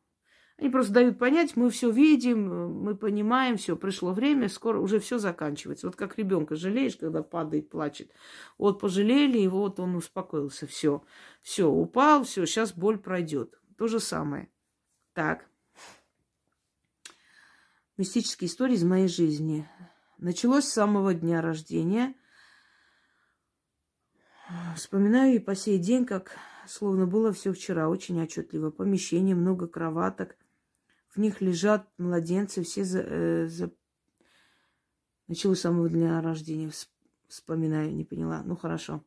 Они просто дают понять, мы все видим, мы понимаем, все, пришло время, скоро уже все заканчивается. Вот как ребенка жалеешь, когда падает, плачет. Вот пожалели, и вот он успокоился, все, все, упал, все, сейчас боль пройдет. То же самое. Так. Мистические истории из моей жизни. Началось с самого дня рождения. Вспоминаю и по сей день, как словно было все вчера, очень отчетливо. Помещение, много кроваток, в них лежат младенцы, все за, э, за... Началось с самого дня рождения, вспоминаю, не поняла. Ну, хорошо.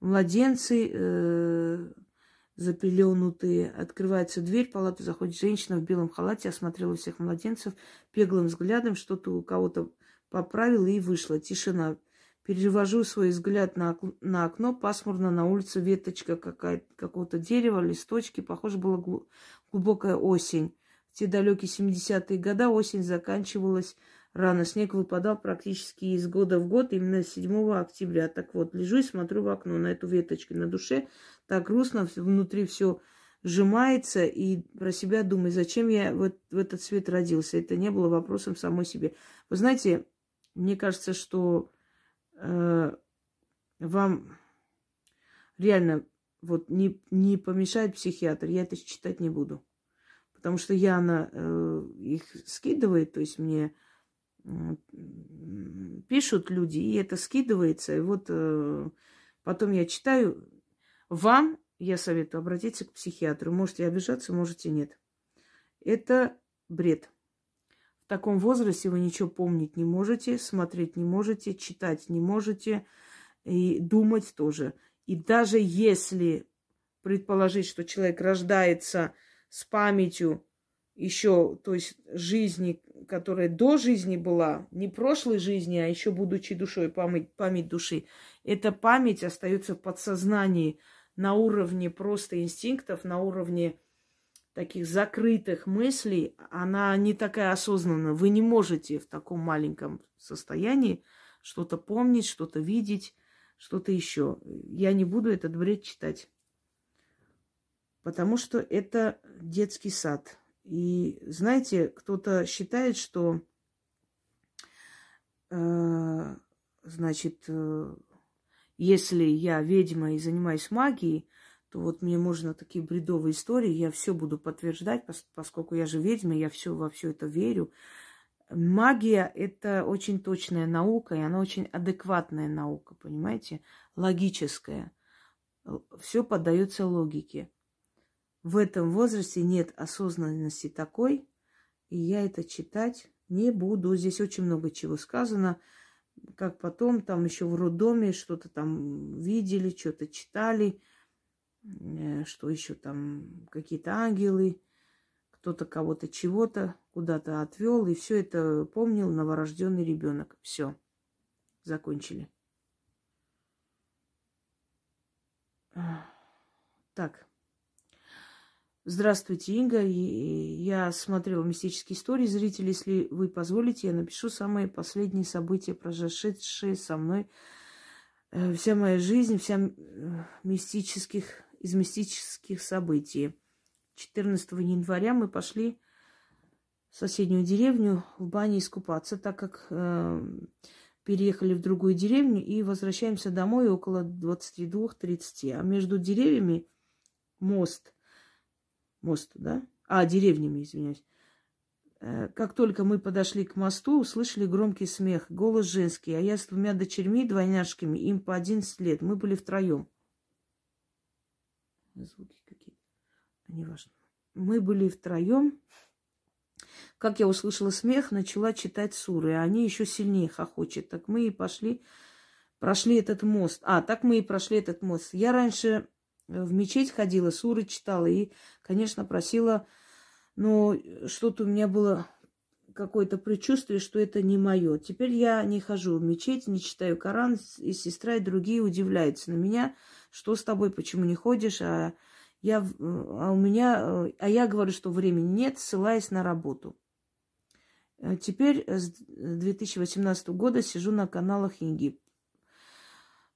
Младенцы э, запеленутые. Открывается дверь, в палату заходит женщина в белом халате, осмотрела всех младенцев, пеглым взглядом что-то у кого-то поправила и вышла. Тишина. Перевожу свой взгляд на, на окно, пасмурно на улице веточка какого-то дерева, листочки. Похоже, была глубокая осень те далекие 70-е годы осень заканчивалась рано. Снег выпадал практически из года в год, именно 7 октября. Так вот, лежу и смотрю в окно на эту веточку на душе. Так грустно, внутри все сжимается, и про себя думаю, зачем я в, в этот свет родился. Это не было вопросом самой себе. Вы знаете, мне кажется, что э, вам реально вот не, не помешает психиатр. Я это читать не буду потому что Яна э, их скидывает, то есть мне э, пишут люди, и это скидывается. И вот э, потом я читаю. Вам я советую обратиться к психиатру. Можете обижаться, можете нет. Это бред. В таком возрасте вы ничего помнить не можете, смотреть не можете, читать не можете и думать тоже. И даже если предположить, что человек рождается с памятью еще, то есть жизни, которая до жизни была, не прошлой жизни, а еще будучи душой, память, память души, эта память остается в подсознании на уровне просто инстинктов, на уровне таких закрытых мыслей, она не такая осознанная. Вы не можете в таком маленьком состоянии что-то помнить, что-то видеть, что-то еще. Я не буду этот бред читать потому что это детский сад. И знаете, кто-то считает, что, э, значит, э, если я ведьма и занимаюсь магией, то вот мне можно такие бредовые истории, я все буду подтверждать, поскольку я же ведьма, я все во все это верю. Магия – это очень точная наука, и она очень адекватная наука, понимаете, логическая. Все поддается логике в этом возрасте нет осознанности такой, и я это читать не буду. Здесь очень много чего сказано, как потом там еще в роддоме что-то там видели, что-то читали, э, что еще там какие-то ангелы, кто-то кого-то чего-то куда-то отвел, и все это помнил новорожденный ребенок. Все, закончили. Так. Здравствуйте, Инга. Я смотрела мистические истории. Зрители, если вы позволите, я напишу самые последние события, произошедшие со мной. Э, вся моя жизнь, вся мистических, из мистических событий. 14 января мы пошли в соседнюю деревню в бане искупаться, так как э, переехали в другую деревню и возвращаемся домой около 22-30. А между деревьями мост – мост, да? А, деревнями, извиняюсь. Э, как только мы подошли к мосту, услышали громкий смех, голос женский, а я с двумя дочерьми, двойняшками, им по 11 лет. Мы были втроем. Звуки какие-то. Неважно. Мы были втроем. Как я услышала смех, начала читать суры, а они еще сильнее хохочет. Так мы и пошли, прошли этот мост. А, так мы и прошли этот мост. Я раньше в мечеть ходила, суры читала и, конечно, просила, но что-то у меня было какое-то предчувствие, что это не мое. Теперь я не хожу в мечеть, не читаю Коран, и сестра, и другие удивляются на меня, что с тобой, почему не ходишь, а я, а у меня, а я говорю, что времени нет, ссылаясь на работу. Э, теперь с 2018 года сижу на каналах Инги.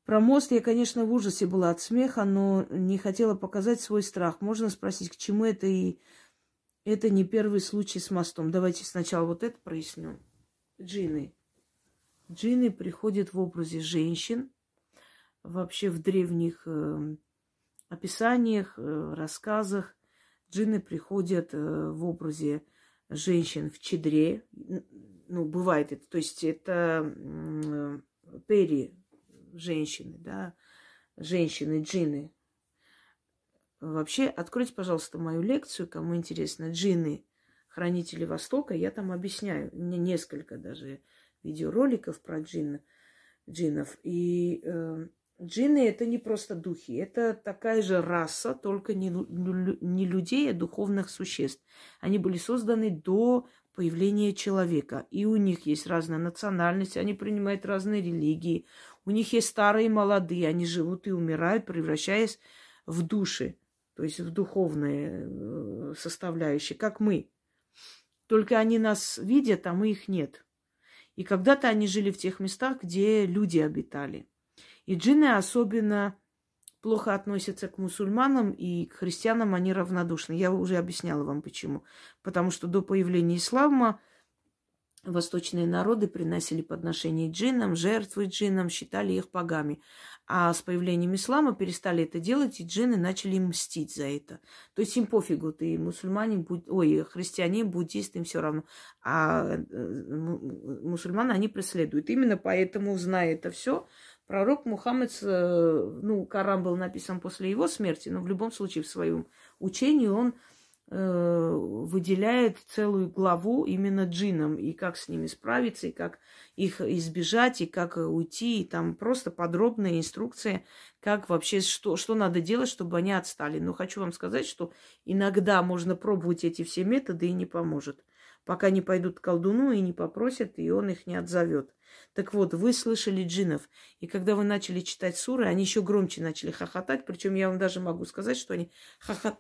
Про мост я, конечно, в ужасе была от смеха, но не хотела показать свой страх. Можно спросить, к чему это и это не первый случай с мостом. Давайте сначала вот это проясню. Джины. Джины приходят в образе женщин. Вообще в древних э, описаниях, э, рассказах джины приходят э, в образе женщин в чедре. Ну, бывает это. То есть это э, пери женщины, да, женщины, джины. Вообще, откройте, пожалуйста, мою лекцию, кому интересно, джины, хранители Востока, я там объясняю. У меня несколько даже видеороликов про джин, джинов. И э, джины это не просто духи, это такая же раса, только не, не людей, а духовных существ. Они были созданы до появления человека. И у них есть разная национальность, они принимают разные религии. У них есть старые и молодые, они живут и умирают, превращаясь в души, то есть в духовные э, составляющие, как мы. Только они нас видят, а мы их нет. И когда-то они жили в тех местах, где люди обитали. И джинны особенно плохо относятся к мусульманам и к христианам они равнодушны. Я уже объясняла вам почему. Потому что до появления ислама восточные народы приносили подношения джиннам, жертвы джиннам, считали их богами. А с появлением ислама перестали это делать, и джинны начали мстить за это. То есть им пофигу, ты мусульмане, будь, ой, христиане, буддисты, им все равно. А э, мусульман они преследуют. Именно поэтому, зная это все, Пророк Мухаммед, э, ну, Коран был написан после его смерти, но в любом случае в своем учении он э, выделяет целую главу именно джинам, и как с ними справиться, и как их избежать, и как уйти, и там просто подробная инструкция, как вообще, что, что надо делать, чтобы они отстали. Но хочу вам сказать, что иногда можно пробовать эти все методы и не поможет. Пока не пойдут к колдуну и не попросят, и он их не отзовет. Так вот, вы слышали джинов, и когда вы начали читать суры, они еще громче начали хохотать, причем я вам даже могу сказать, что они хохот...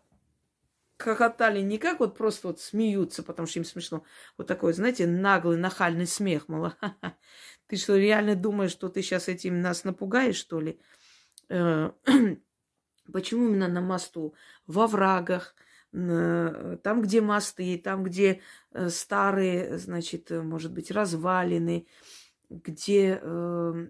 хохотали не как вот просто вот смеются, потому что им смешно, вот такой, знаете, наглый, нахальный смех, мол, ты что, реально думаешь, что ты сейчас этим нас напугаешь, что ли? Э, почему именно на мосту? Во врагах, там, где мосты, там, где э, старые, значит, может быть, развалины, где э,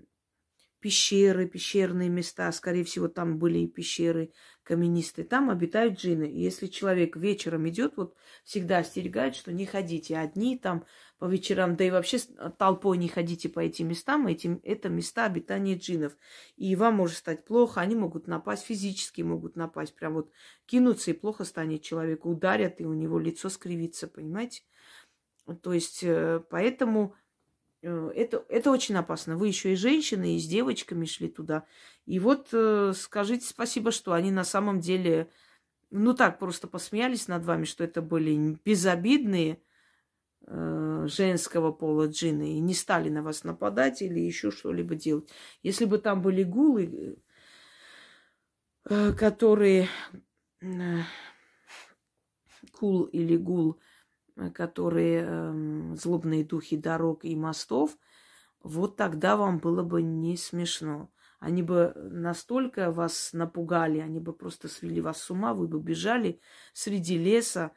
пещеры, пещерные места, скорее всего, там были и пещеры каменистые, там обитают джины. И если человек вечером идет, вот всегда остерегает, что не ходите одни там по вечерам, да и вообще толпой не ходите по этим местам, этим, это места обитания джинов. И вам может стать плохо, они могут напасть, физически могут напасть, прям вот кинуться, и плохо станет человеку, ударят, и у него лицо скривится, понимаете? То есть, э, поэтому Э, это, это очень опасно. Вы еще и женщины, и с девочками шли туда. И вот э, скажите спасибо, что они на самом деле, ну так, просто посмеялись над вами, что это были безобидные э, женского пола джины и не стали на вас нападать или еще что-либо делать. Если бы там были гулы, э, которые... Э, кул или гул – Э, которые э, злобные духи дорог и мостов, вот тогда вам было бы не смешно. Они бы настолько вас напугали, они бы просто свели вас с ума, вы бы бежали среди леса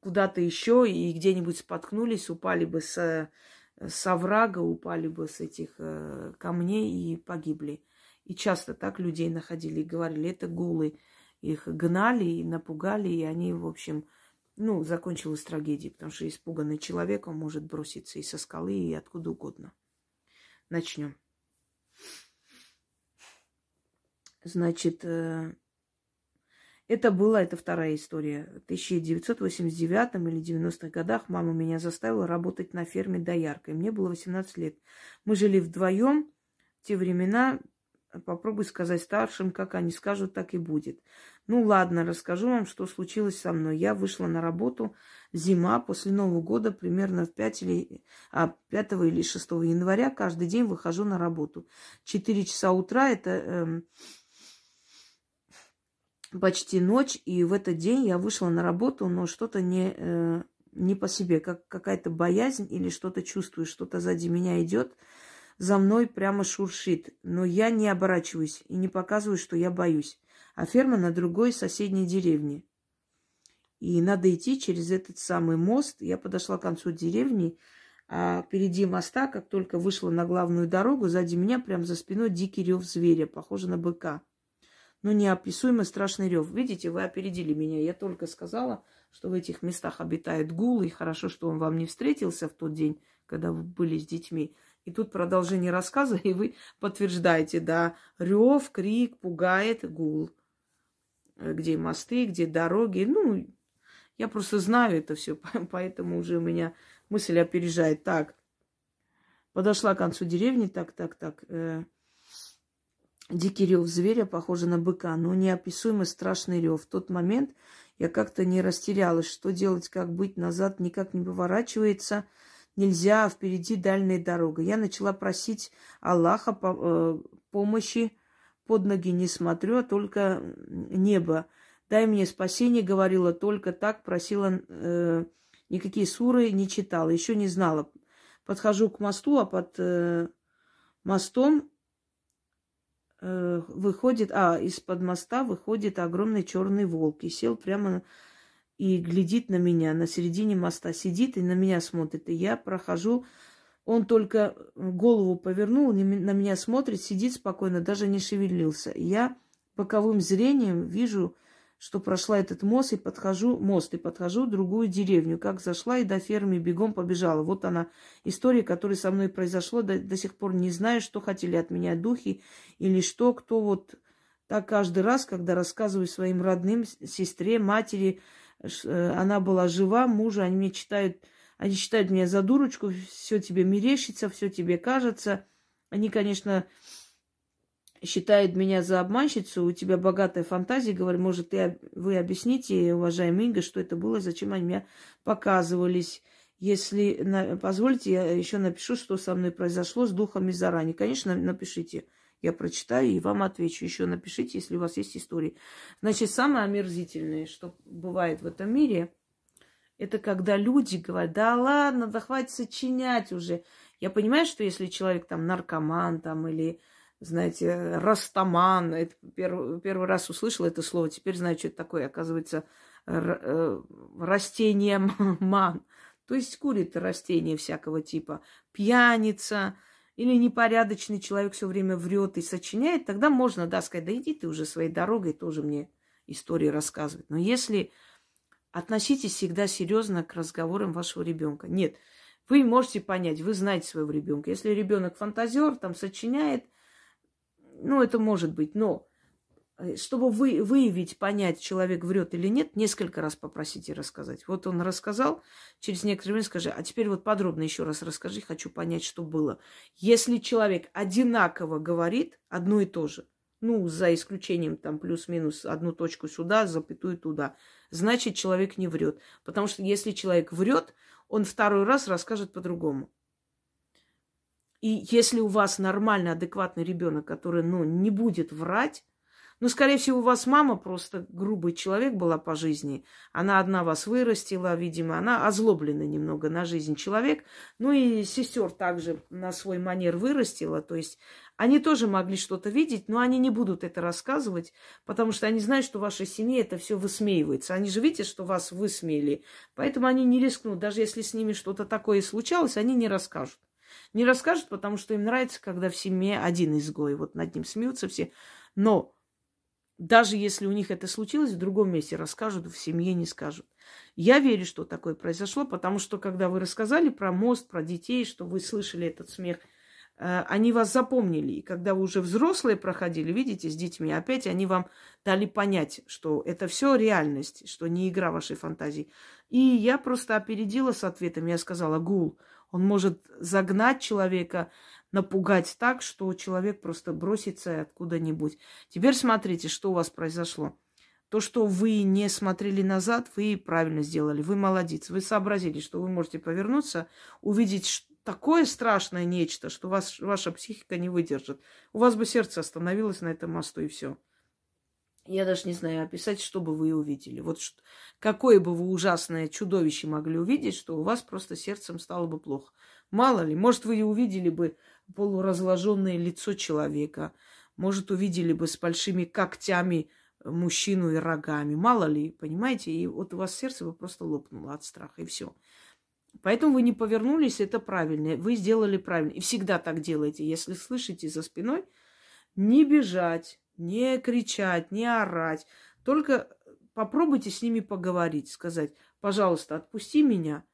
куда-то еще и где-нибудь споткнулись, упали бы с, с оврага, упали бы с этих э, камней и погибли. И часто так людей находили и говорили, это гулы. Их гнали и напугали, и они, в общем, ну, закончилась трагедией, потому что испуганный человек, он может броситься и со скалы, и откуда угодно. Начнем. Значит, э, это была, это вторая история. В 1989 или 90-х годах мама меня заставила работать на ферме дояркой. Мне было 18 лет. Мы жили вдвоем. В те времена Попробуй сказать старшим, как они скажут, так и будет. Ну ладно, расскажу вам, что случилось со мной. Я вышла на работу зима после Нового года, примерно в 5, или, а, 5 или 6 января. Каждый день выхожу на работу. 4 часа утра это э, почти ночь. И в этот день я вышла на работу, но что-то не, э, не по себе, как какая-то боязнь или что-то чувствую, что-то сзади меня идет, за мной прямо шуршит. Но я не оборачиваюсь и не показываю, что я боюсь. А ферма на другой соседней деревне. И надо идти через этот самый мост. Я подошла к концу деревни, а впереди моста, как только вышла на главную дорогу, сзади меня, прямо за спиной, дикий рев зверя, похоже на быка. Но неописуемо страшный рев. Видите, вы опередили меня. Я только сказала, что в этих местах обитает гул, и хорошо, что он вам не встретился в тот день, когда вы были с детьми. И тут продолжение рассказа, и вы подтверждаете, да, рев, крик пугает гул. Где мосты, где дороги. Ну, я просто знаю это все, поэтому уже у меня мысль опережает. Так, подошла к концу деревни, так, так, так. Э, Дикий рев зверя, похоже на быка, но неописуемо страшный рев. В тот момент я как-то не растерялась, что делать, как быть, назад никак не поворачивается, нельзя, а впереди дальняя дорога. Я начала просить Аллаха э, помощи, под ноги не смотрю, а только небо. Дай мне спасение, говорила только так, просила, э, никакие суры не читала, еще не знала. Подхожу к мосту, а под э, мостом Э, выходит, а из-под моста выходит огромный черный волк и сел прямо и глядит на меня на середине моста, сидит и на меня смотрит. И я прохожу, он только голову повернул, на меня смотрит, сидит спокойно, даже не шевелился. И я боковым зрением вижу что прошла этот мост и подхожу, мост и подхожу в другую деревню. Как зашла и до фермы бегом побежала. Вот она, история, которая со мной произошла. До, до сих пор не знаю, что хотели от меня духи или что, кто вот так каждый раз, когда рассказываю своим родным, сестре, матери, она была жива, мужа, они мне читают, они считают меня за дурочку, все тебе мерещится, все тебе кажется. Они, конечно, считает меня за обманщицу, у тебя богатая фантазия, говорю, может, ты, вы объясните, уважаемый Инга, что это было, зачем они меня показывались. Если на, позволите, я еще напишу, что со мной произошло с духами заранее. Конечно, напишите. Я прочитаю и вам отвечу. Еще напишите, если у вас есть истории. Значит, самое омерзительное, что бывает в этом мире, это когда люди говорят, да ладно, да хватит сочинять уже. Я понимаю, что если человек там наркоман там или знаете, растаман. Это первый, первый раз услышала это слово, теперь знаю, что это такое. Оказывается, э, растение ман. То есть курит растения всякого типа. Пьяница или непорядочный человек все время врет и сочиняет, тогда можно, да, сказать, да иди ты уже своей дорогой, тоже мне истории рассказывать. Но если относитесь всегда серьезно к разговорам вашего ребенка. Нет, вы можете понять, вы знаете своего ребенка. Если ребенок фантазер, там сочиняет, ну, это может быть, но чтобы вы, выявить, понять, человек врет или нет, несколько раз попросите рассказать. Вот он рассказал, через некоторое время скажи, а теперь вот подробно еще раз расскажи, хочу понять, что было. Если человек одинаково говорит одно и то же, ну, за исключением там плюс-минус одну точку сюда, запятую туда, значит, человек не врет. Потому что если человек врет, он второй раз расскажет по-другому. И если у вас нормальный, адекватный ребенок, который, ну, не будет врать, ну, скорее всего, у вас мама просто грубый человек была по жизни. Она одна вас вырастила, видимо, она озлоблена немного на жизнь человек. Ну и сестер также на свой манер вырастила. То есть они тоже могли что-то видеть, но они не будут это рассказывать, потому что они знают, что в вашей семье это все высмеивается. Они же видят, что вас высмеяли. Поэтому они не рискнут. Даже если с ними что-то такое случалось, они не расскажут. Не расскажут, потому что им нравится, когда в семье один изгой. Вот над ним смеются все. Но даже если у них это случилось, в другом месте расскажут, в семье не скажут. Я верю, что такое произошло, потому что когда вы рассказали про мост, про детей, что вы слышали этот смех, э, они вас запомнили. И когда вы уже взрослые проходили, видите, с детьми, опять они вам дали понять, что это все реальность, что не игра вашей фантазии. И я просто опередила с ответом. Я сказала, Гул, он может загнать человека, напугать так, что человек просто бросится откуда-нибудь. Теперь смотрите, что у вас произошло. То, что вы не смотрели назад, вы правильно сделали. Вы молодец. Вы сообразили, что вы можете повернуться, увидеть такое страшное нечто, что вас, ваша психика не выдержит. У вас бы сердце остановилось на этом мосту, и все. Я даже не знаю описать, что бы вы увидели. Вот что, какое бы вы ужасное чудовище могли увидеть, что у вас просто сердцем стало бы плохо. Мало ли, может, вы увидели бы полуразложенное лицо человека, может, увидели бы с большими когтями мужчину и рогами. Мало ли, понимаете? И вот у вас сердце бы просто лопнуло от страха, и все. Поэтому вы не повернулись, это правильно. Вы сделали правильно. И всегда так делайте. Если слышите за спиной, не бежать, не кричать, не орать. Только попробуйте с ними поговорить, сказать, пожалуйста, отпусти меня.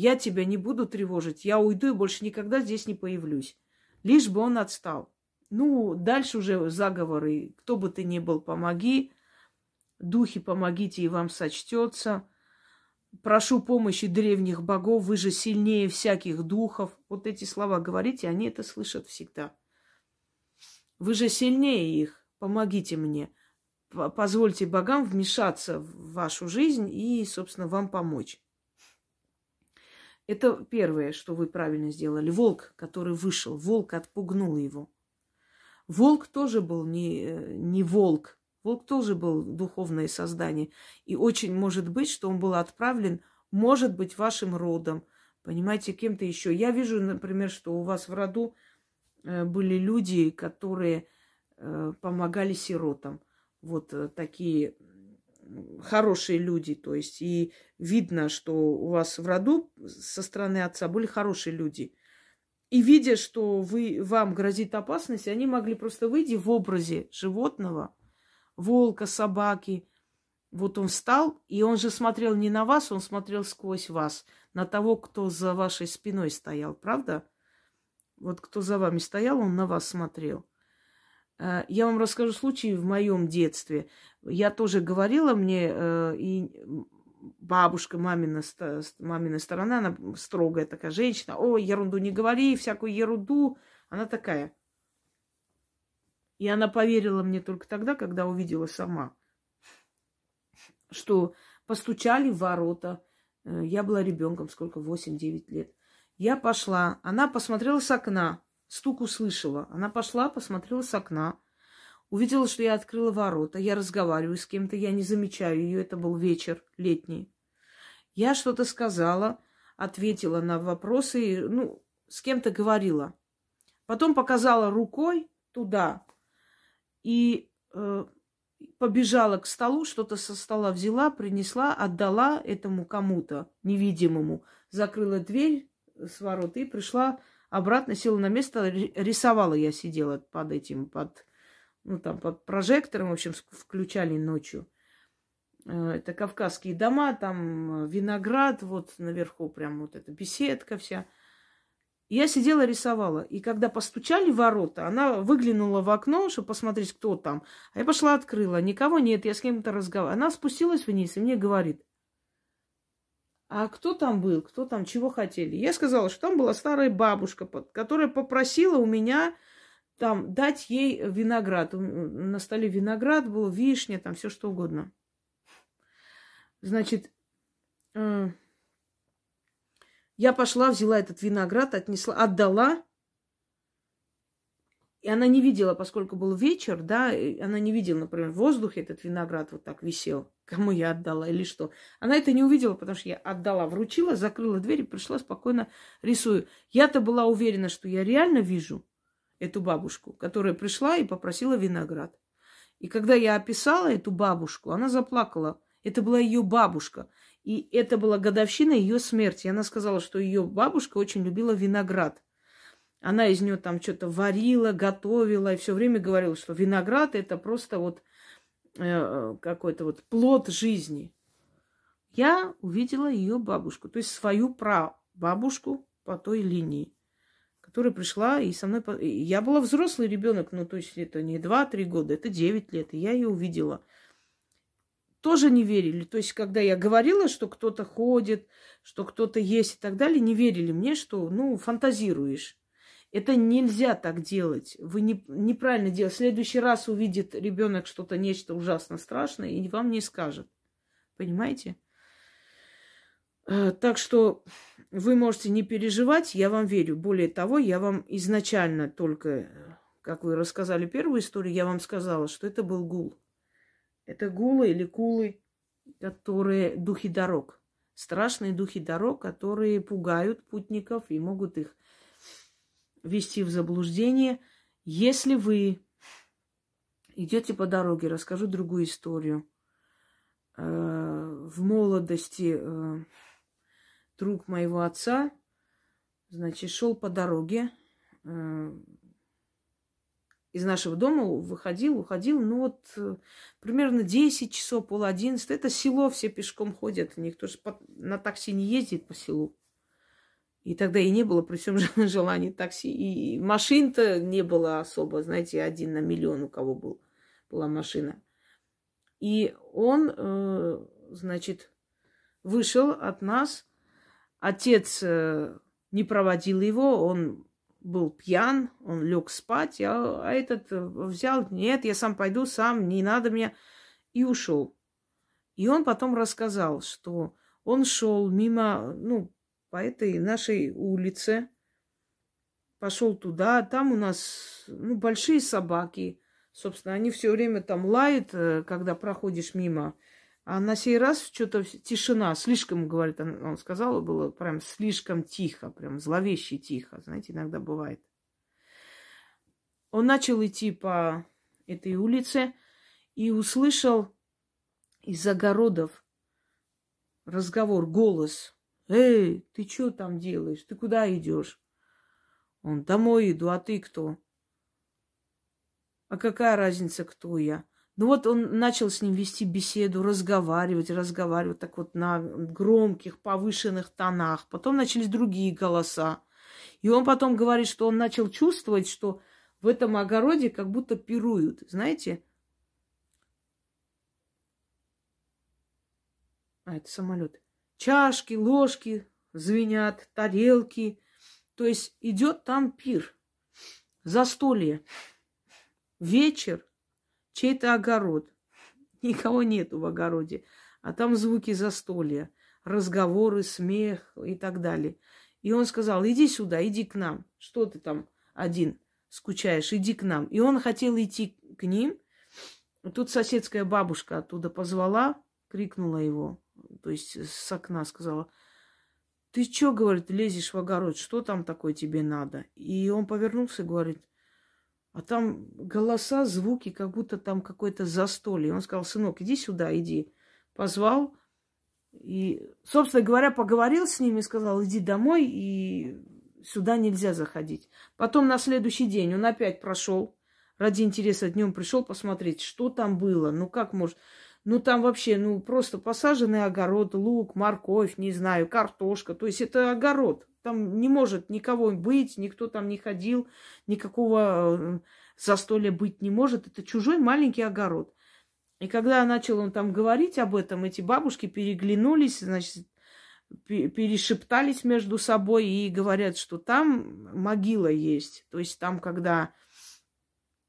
Я тебя не буду тревожить. Я уйду и больше никогда здесь не появлюсь. Лишь бы он отстал. Ну, дальше уже заговоры. Кто бы ты ни был, помоги. Духи, помогите, и вам сочтется. Прошу помощи древних богов, вы же сильнее всяких духов. Вот эти слова говорите, они это слышат всегда. Вы же сильнее их, помогите мне. Позвольте богам вмешаться в вашу жизнь и, собственно, вам помочь. Это первое, что вы правильно сделали. Волк, который вышел, волк отпугнул его. Волк тоже был не, э, не волк, Волк тоже был духовное создание. И очень может быть, что он был отправлен, может быть, вашим родом, понимаете, кем-то еще. Я вижу, например, что у вас в роду э, были люди, которые э, помогали сиротам. Вот такие хорошие люди, то есть и видно, что у вас в роду со стороны отца были хорошие люди. И видя, что вы, вам грозит опасность, они могли просто выйти в образе животного – волка, собаки. Вот он встал, и он же смотрел не на вас, он смотрел сквозь вас, на того, кто за вашей спиной стоял, правда? Вот кто за вами стоял, он на вас смотрел. Э, я вам расскажу случай в моем детстве. Я тоже говорила мне, э, и бабушка, мамина, мамина сторона, она строгая такая женщина. О, ерунду не говори, всякую ерунду. Она такая. И она поверила мне только тогда, когда увидела сама, что постучали в ворота. Э, я была ребенком, сколько, 8-9 лет. Я пошла, она посмотрела с окна, стук услышала. Она пошла, посмотрела с окна, увидела, что я открыла ворота. Я разговариваю с кем-то, я не замечаю ее, это был вечер летний. Я что-то сказала, ответила на вопросы, ну, с кем-то говорила. Потом показала рукой туда, и э, побежала к столу, что-то со стола взяла, принесла, отдала этому кому-то невидимому, закрыла дверь с ворот и пришла обратно, села на место, рисовала я сидела под этим, под, ну, там, под прожектором, в общем, включали ночью. Э, это кавказские дома, там виноград, вот наверху прям вот эта беседка вся – я сидела, рисовала. И когда постучали в ворота, она выглянула в окно, чтобы посмотреть, кто там. А я пошла, открыла. Никого нет, я с кем-то разговаривала. Она спустилась вниз и мне говорит, а кто там был, кто там, чего хотели? Я сказала, что там была старая бабушка, которая попросила у меня там дать ей виноград. На столе виноград был, вишня, там все что угодно. Значит, э, я пошла, взяла этот виноград, отнесла, отдала. И она не видела, поскольку был вечер, да, она не видела, например, в воздухе этот виноград вот так висел, кому я отдала или что. Она это не увидела, потому что я отдала, вручила, закрыла дверь и пришла спокойно рисую. Я-то была уверена, что я реально вижу эту бабушку, которая пришла и попросила виноград. И когда я описала эту бабушку, она заплакала. Это была ее бабушка. И это была годовщина ее смерти. Она сказала, что ее бабушка очень любила виноград. Она из нее там что-то варила, готовила и все время говорила, что виноград это просто вот какой-то вот плод жизни. Я увидела ее бабушку, то есть свою прабабушку по той линии, которая пришла и со мной... Я была взрослый ребенок, ну то есть это не 2-3 года, это 9 лет, и я ее увидела – тоже не верили. То есть, когда я говорила, что кто-то ходит, что кто-то есть и так далее, не верили мне, что, ну, фантазируешь. Это нельзя так делать. Вы не, неправильно делаете. В следующий раз увидит ребенок что-то, нечто ужасно страшное, и вам не скажет. Понимаете? Э, так что вы можете не переживать, я вам верю. Более того, я вам изначально только, как вы рассказали первую историю, я вам сказала, что это был гул Это гулы или кулы, которые духи дорог. Страшные духи дорог, которые пугают путников и могут их ввести в заблуждение. Если вы идете по дороге, расскажу другую историю. Э, в молодости э, друг моего отца, значит, шел по дороге э, из нашего дома, выходил, уходил, ну вот примерно 10 часов, пол одиннадцать. Это село, все пешком ходят, никто же на такси не ездит по селу. И тогда и не было при всем желании такси. И машин-то не было особо, знаете, один на миллион у кого был, была машина. И он, э, значит, вышел от нас. Отец э, не проводил его, он был пьян, он лег спать, а, а этот э, взял, нет, я сам пойду, сам, не надо мне, и ушел. И он потом рассказал, что он шел мимо, ну, по этой нашей улице, пошел туда, там у нас ну, большие собаки. Собственно, они все время там лают, э, когда проходишь мимо. А на сей раз что-то тишина, слишком, говорит, он, он сказал, было прям слишком тихо, прям зловеще тихо. Знаете, иногда бывает. Он начал идти по этой улице и услышал из огородов разговор, голос – Эй, ты что там делаешь? Ты куда идешь? Он, домой иду, а ты кто? А какая разница, кто я? Ну вот он начал с ним вести беседу, разговаривать, разговаривать так вот на громких, повышенных тонах. Потом начались другие голоса. И он потом говорит, что он начал чувствовать, что в этом огороде как будто пируют. Знаете? А, это самолет. Чашки, ложки звенят, тарелки. То есть идет там пир, застолье, вечер, чей-то огород. Никого нету в огороде, а там звуки застолья, разговоры, смех и так далее. И он сказал, иди сюда, иди к нам. Что ты там один скучаешь, иди к нам. И он хотел идти к ним. Тут соседская бабушка оттуда позвала, крикнула его то есть с окна сказала, ты что, говорит, лезешь в огород, что там такое тебе надо? И он повернулся и говорит, а там голоса, звуки, как будто там какое-то застолье. Он сказал, сынок, иди сюда, иди. Позвал. И, собственно говоря, поговорил с ними, сказал, иди домой, и сюда нельзя заходить. Потом на следующий день он опять прошел. Ради интереса днем пришел посмотреть, что там было. Ну как может... Ну, там вообще, ну, просто посаженный огород, лук, морковь, не знаю, картошка. То есть это огород. Там не может никого быть, никто там не ходил, никакого э, застолья быть не может. Это чужой маленький огород. И когда начал он там говорить об этом, эти бабушки переглянулись, значит, перешептались между собой и говорят, что там могила есть. То есть там, когда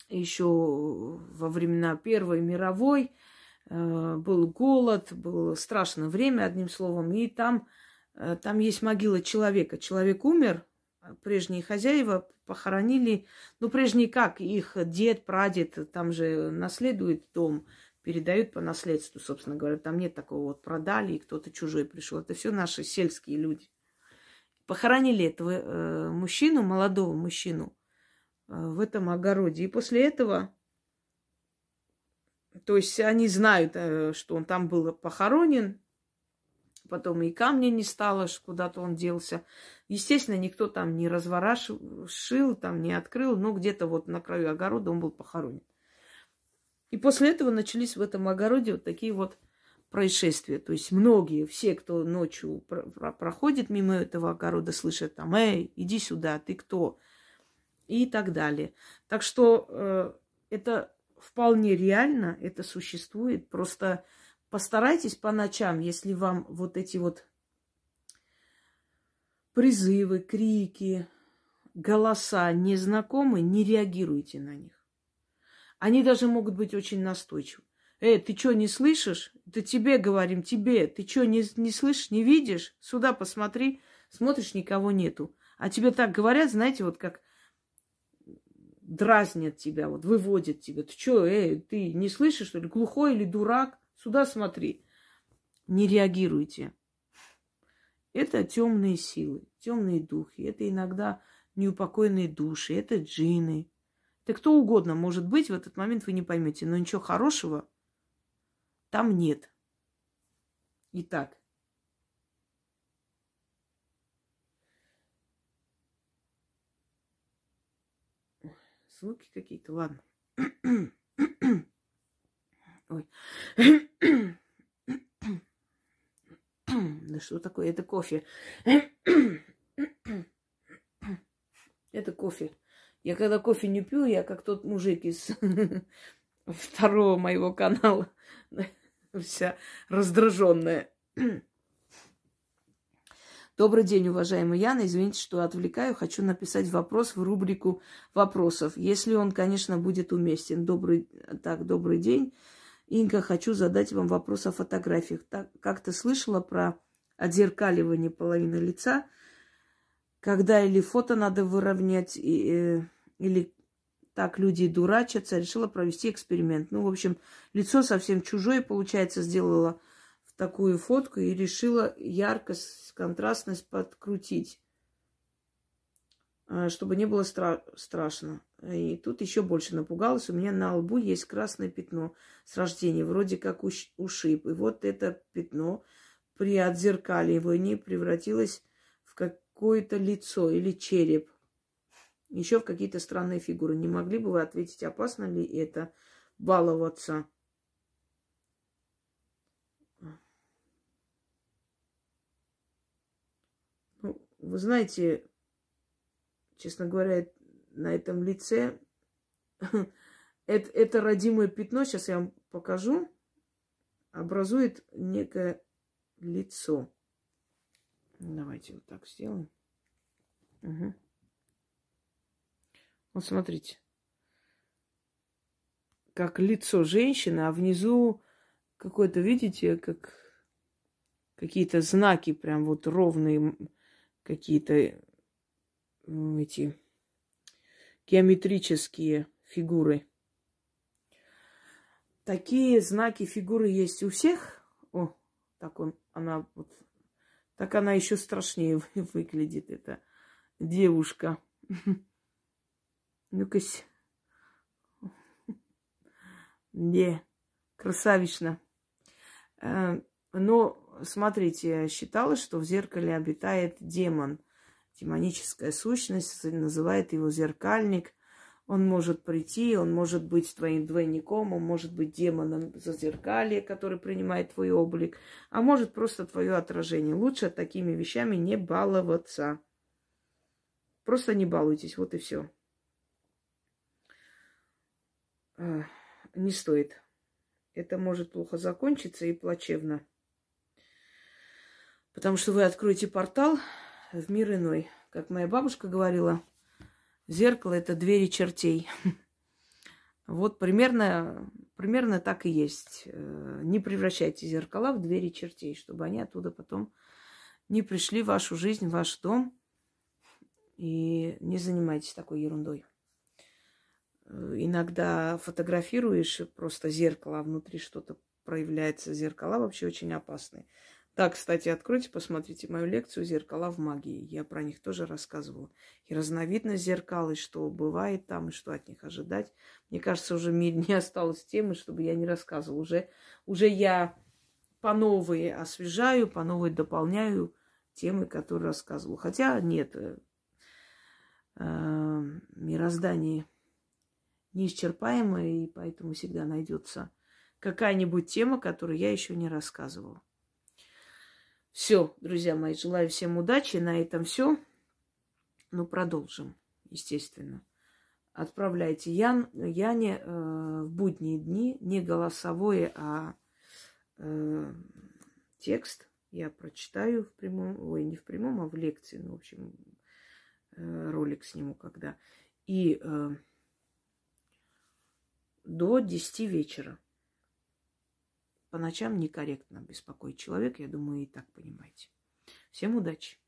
еще во времена Первой мировой был голод, было страшное время, одним словом, и там, э, там есть могила человека. Человек умер, прежние хозяева похоронили, ну, прежние как, их дед, прадед, там же наследует дом, передают по наследству, собственно говоря. Там нет такого вот продали, и кто-то чужой пришел. Это все наши сельские люди. Похоронили этого э, мужчину, молодого мужчину, э, в этом огороде. И после этого то есть они знают, э, что он там был похоронен, потом и камня не стало, куда-то он делся. Естественно, никто там не разворошил, там не открыл, но где-то вот на краю огорода он был похоронен. И после этого начались в этом огороде вот такие вот происшествия. То есть многие, все, кто ночью проходит мимо этого огорода, слышат там, эй, иди сюда, ты кто? И так далее. Так что э, это вполне реально это существует. Просто постарайтесь по ночам, если вам вот эти вот призывы, крики, голоса незнакомы, не реагируйте на них. Они даже могут быть очень настойчивы. Эй, ты что, не слышишь? Это тебе говорим, тебе. Ты что, не, не слышишь, не видишь? Сюда посмотри. Смотришь, никого нету. А тебе так говорят, знаете, вот как дразнят тебя, вот выводят тебя. Ты что, эй, ты не слышишь, что ли, глухой или дурак? Сюда смотри. Не реагируйте. Это темные силы, темные духи. Это иногда неупокоенные души, это джины. Это кто угодно может быть, в этот момент вы не поймете. Но ничего хорошего там нет. Итак, звуки какие-то, ладно. Ой. Да что такое? Это кофе. Это кофе. Я когда кофе не пью, я как тот мужик из второго моего канала. Вся раздраженная. Добрый день, уважаемая Яна. Извините, что отвлекаю. Хочу написать вопрос в рубрику вопросов, если он, конечно, будет уместен. Добрый, так, добрый день. Инга, хочу задать вам вопрос о фотографиях. Так, как-то слышала про отзеркаливание половины лица, когда или фото надо выровнять, и, э, или так люди дурачатся. Решила провести эксперимент. Ну, в общем, лицо совсем чужое, получается, сделала такую фотку и решила яркость, контрастность подкрутить, а, чтобы не было стра- страшно. И тут еще больше напугалась. У меня на лбу есть красное пятно с рождения, вроде как уш- ушиб. И вот это пятно при отзеркаливании превратилось в какое-то лицо или череп. Еще в какие-то странные фигуры. Не могли бы вы ответить, опасно ли это баловаться? Вы знаете, честно говоря, на этом лице это, это родимое пятно, сейчас я вам покажу, образует некое лицо. Давайте вот так сделаем. Угу. Вот смотрите. Как лицо женщины, а внизу какое-то, видите, как какие-то знаки прям вот ровные какие-то эти геометрические фигуры. Такие знаки фигуры есть у всех. О, так он, она вот, так она еще страшнее выглядит, эта девушка. Ну-ка, не, красавично. Э, но смотрите, считалось, что в зеркале обитает демон, демоническая сущность, называет его зеркальник. Он может прийти, он может быть твоим двойником, он может быть демоном за зеркалье, который принимает твой облик, а может просто твое отражение. Лучше такими вещами не баловаться. Просто не балуйтесь, вот и все. Не стоит. Это может плохо закончиться и плачевно. Потому что вы откроете портал в мир иной. Как моя бабушка говорила, зеркало – это двери чертей. Вот примерно, примерно так и есть. Э, не превращайте зеркала в двери чертей, чтобы они оттуда потом не пришли в вашу жизнь, в ваш дом. И не занимайтесь такой ерундой. Э, иногда фотографируешь просто зеркало, а внутри что-то проявляется. Зеркала вообще очень опасные. Так, кстати, откройте, посмотрите мою лекцию «Зеркала в магии». Я про них тоже рассказывала. И разновидность зеркал, и что бывает там, и что от них ожидать. Мне кажется, уже мир не осталось темы, чтобы я не рассказывала. Уже, уже я по новой освежаю, по новой дополняю темы, которые рассказывала. Хотя нет, э, э, мироздание неисчерпаемое, и поэтому всегда найдется какая-нибудь тема, которую я еще не рассказывала. Все, друзья мои, желаю всем удачи. На этом все. Ну, продолжим, естественно. Отправляйте Ян, Яне э, в будние дни не голосовое, а э, текст. Я прочитаю в прямом, ой, не в прямом, а в лекции. Ну, в общем, э, ролик сниму когда. И э, до 10 вечера. По ночам некорректно беспокоить человека, я думаю, и так понимаете. Всем удачи!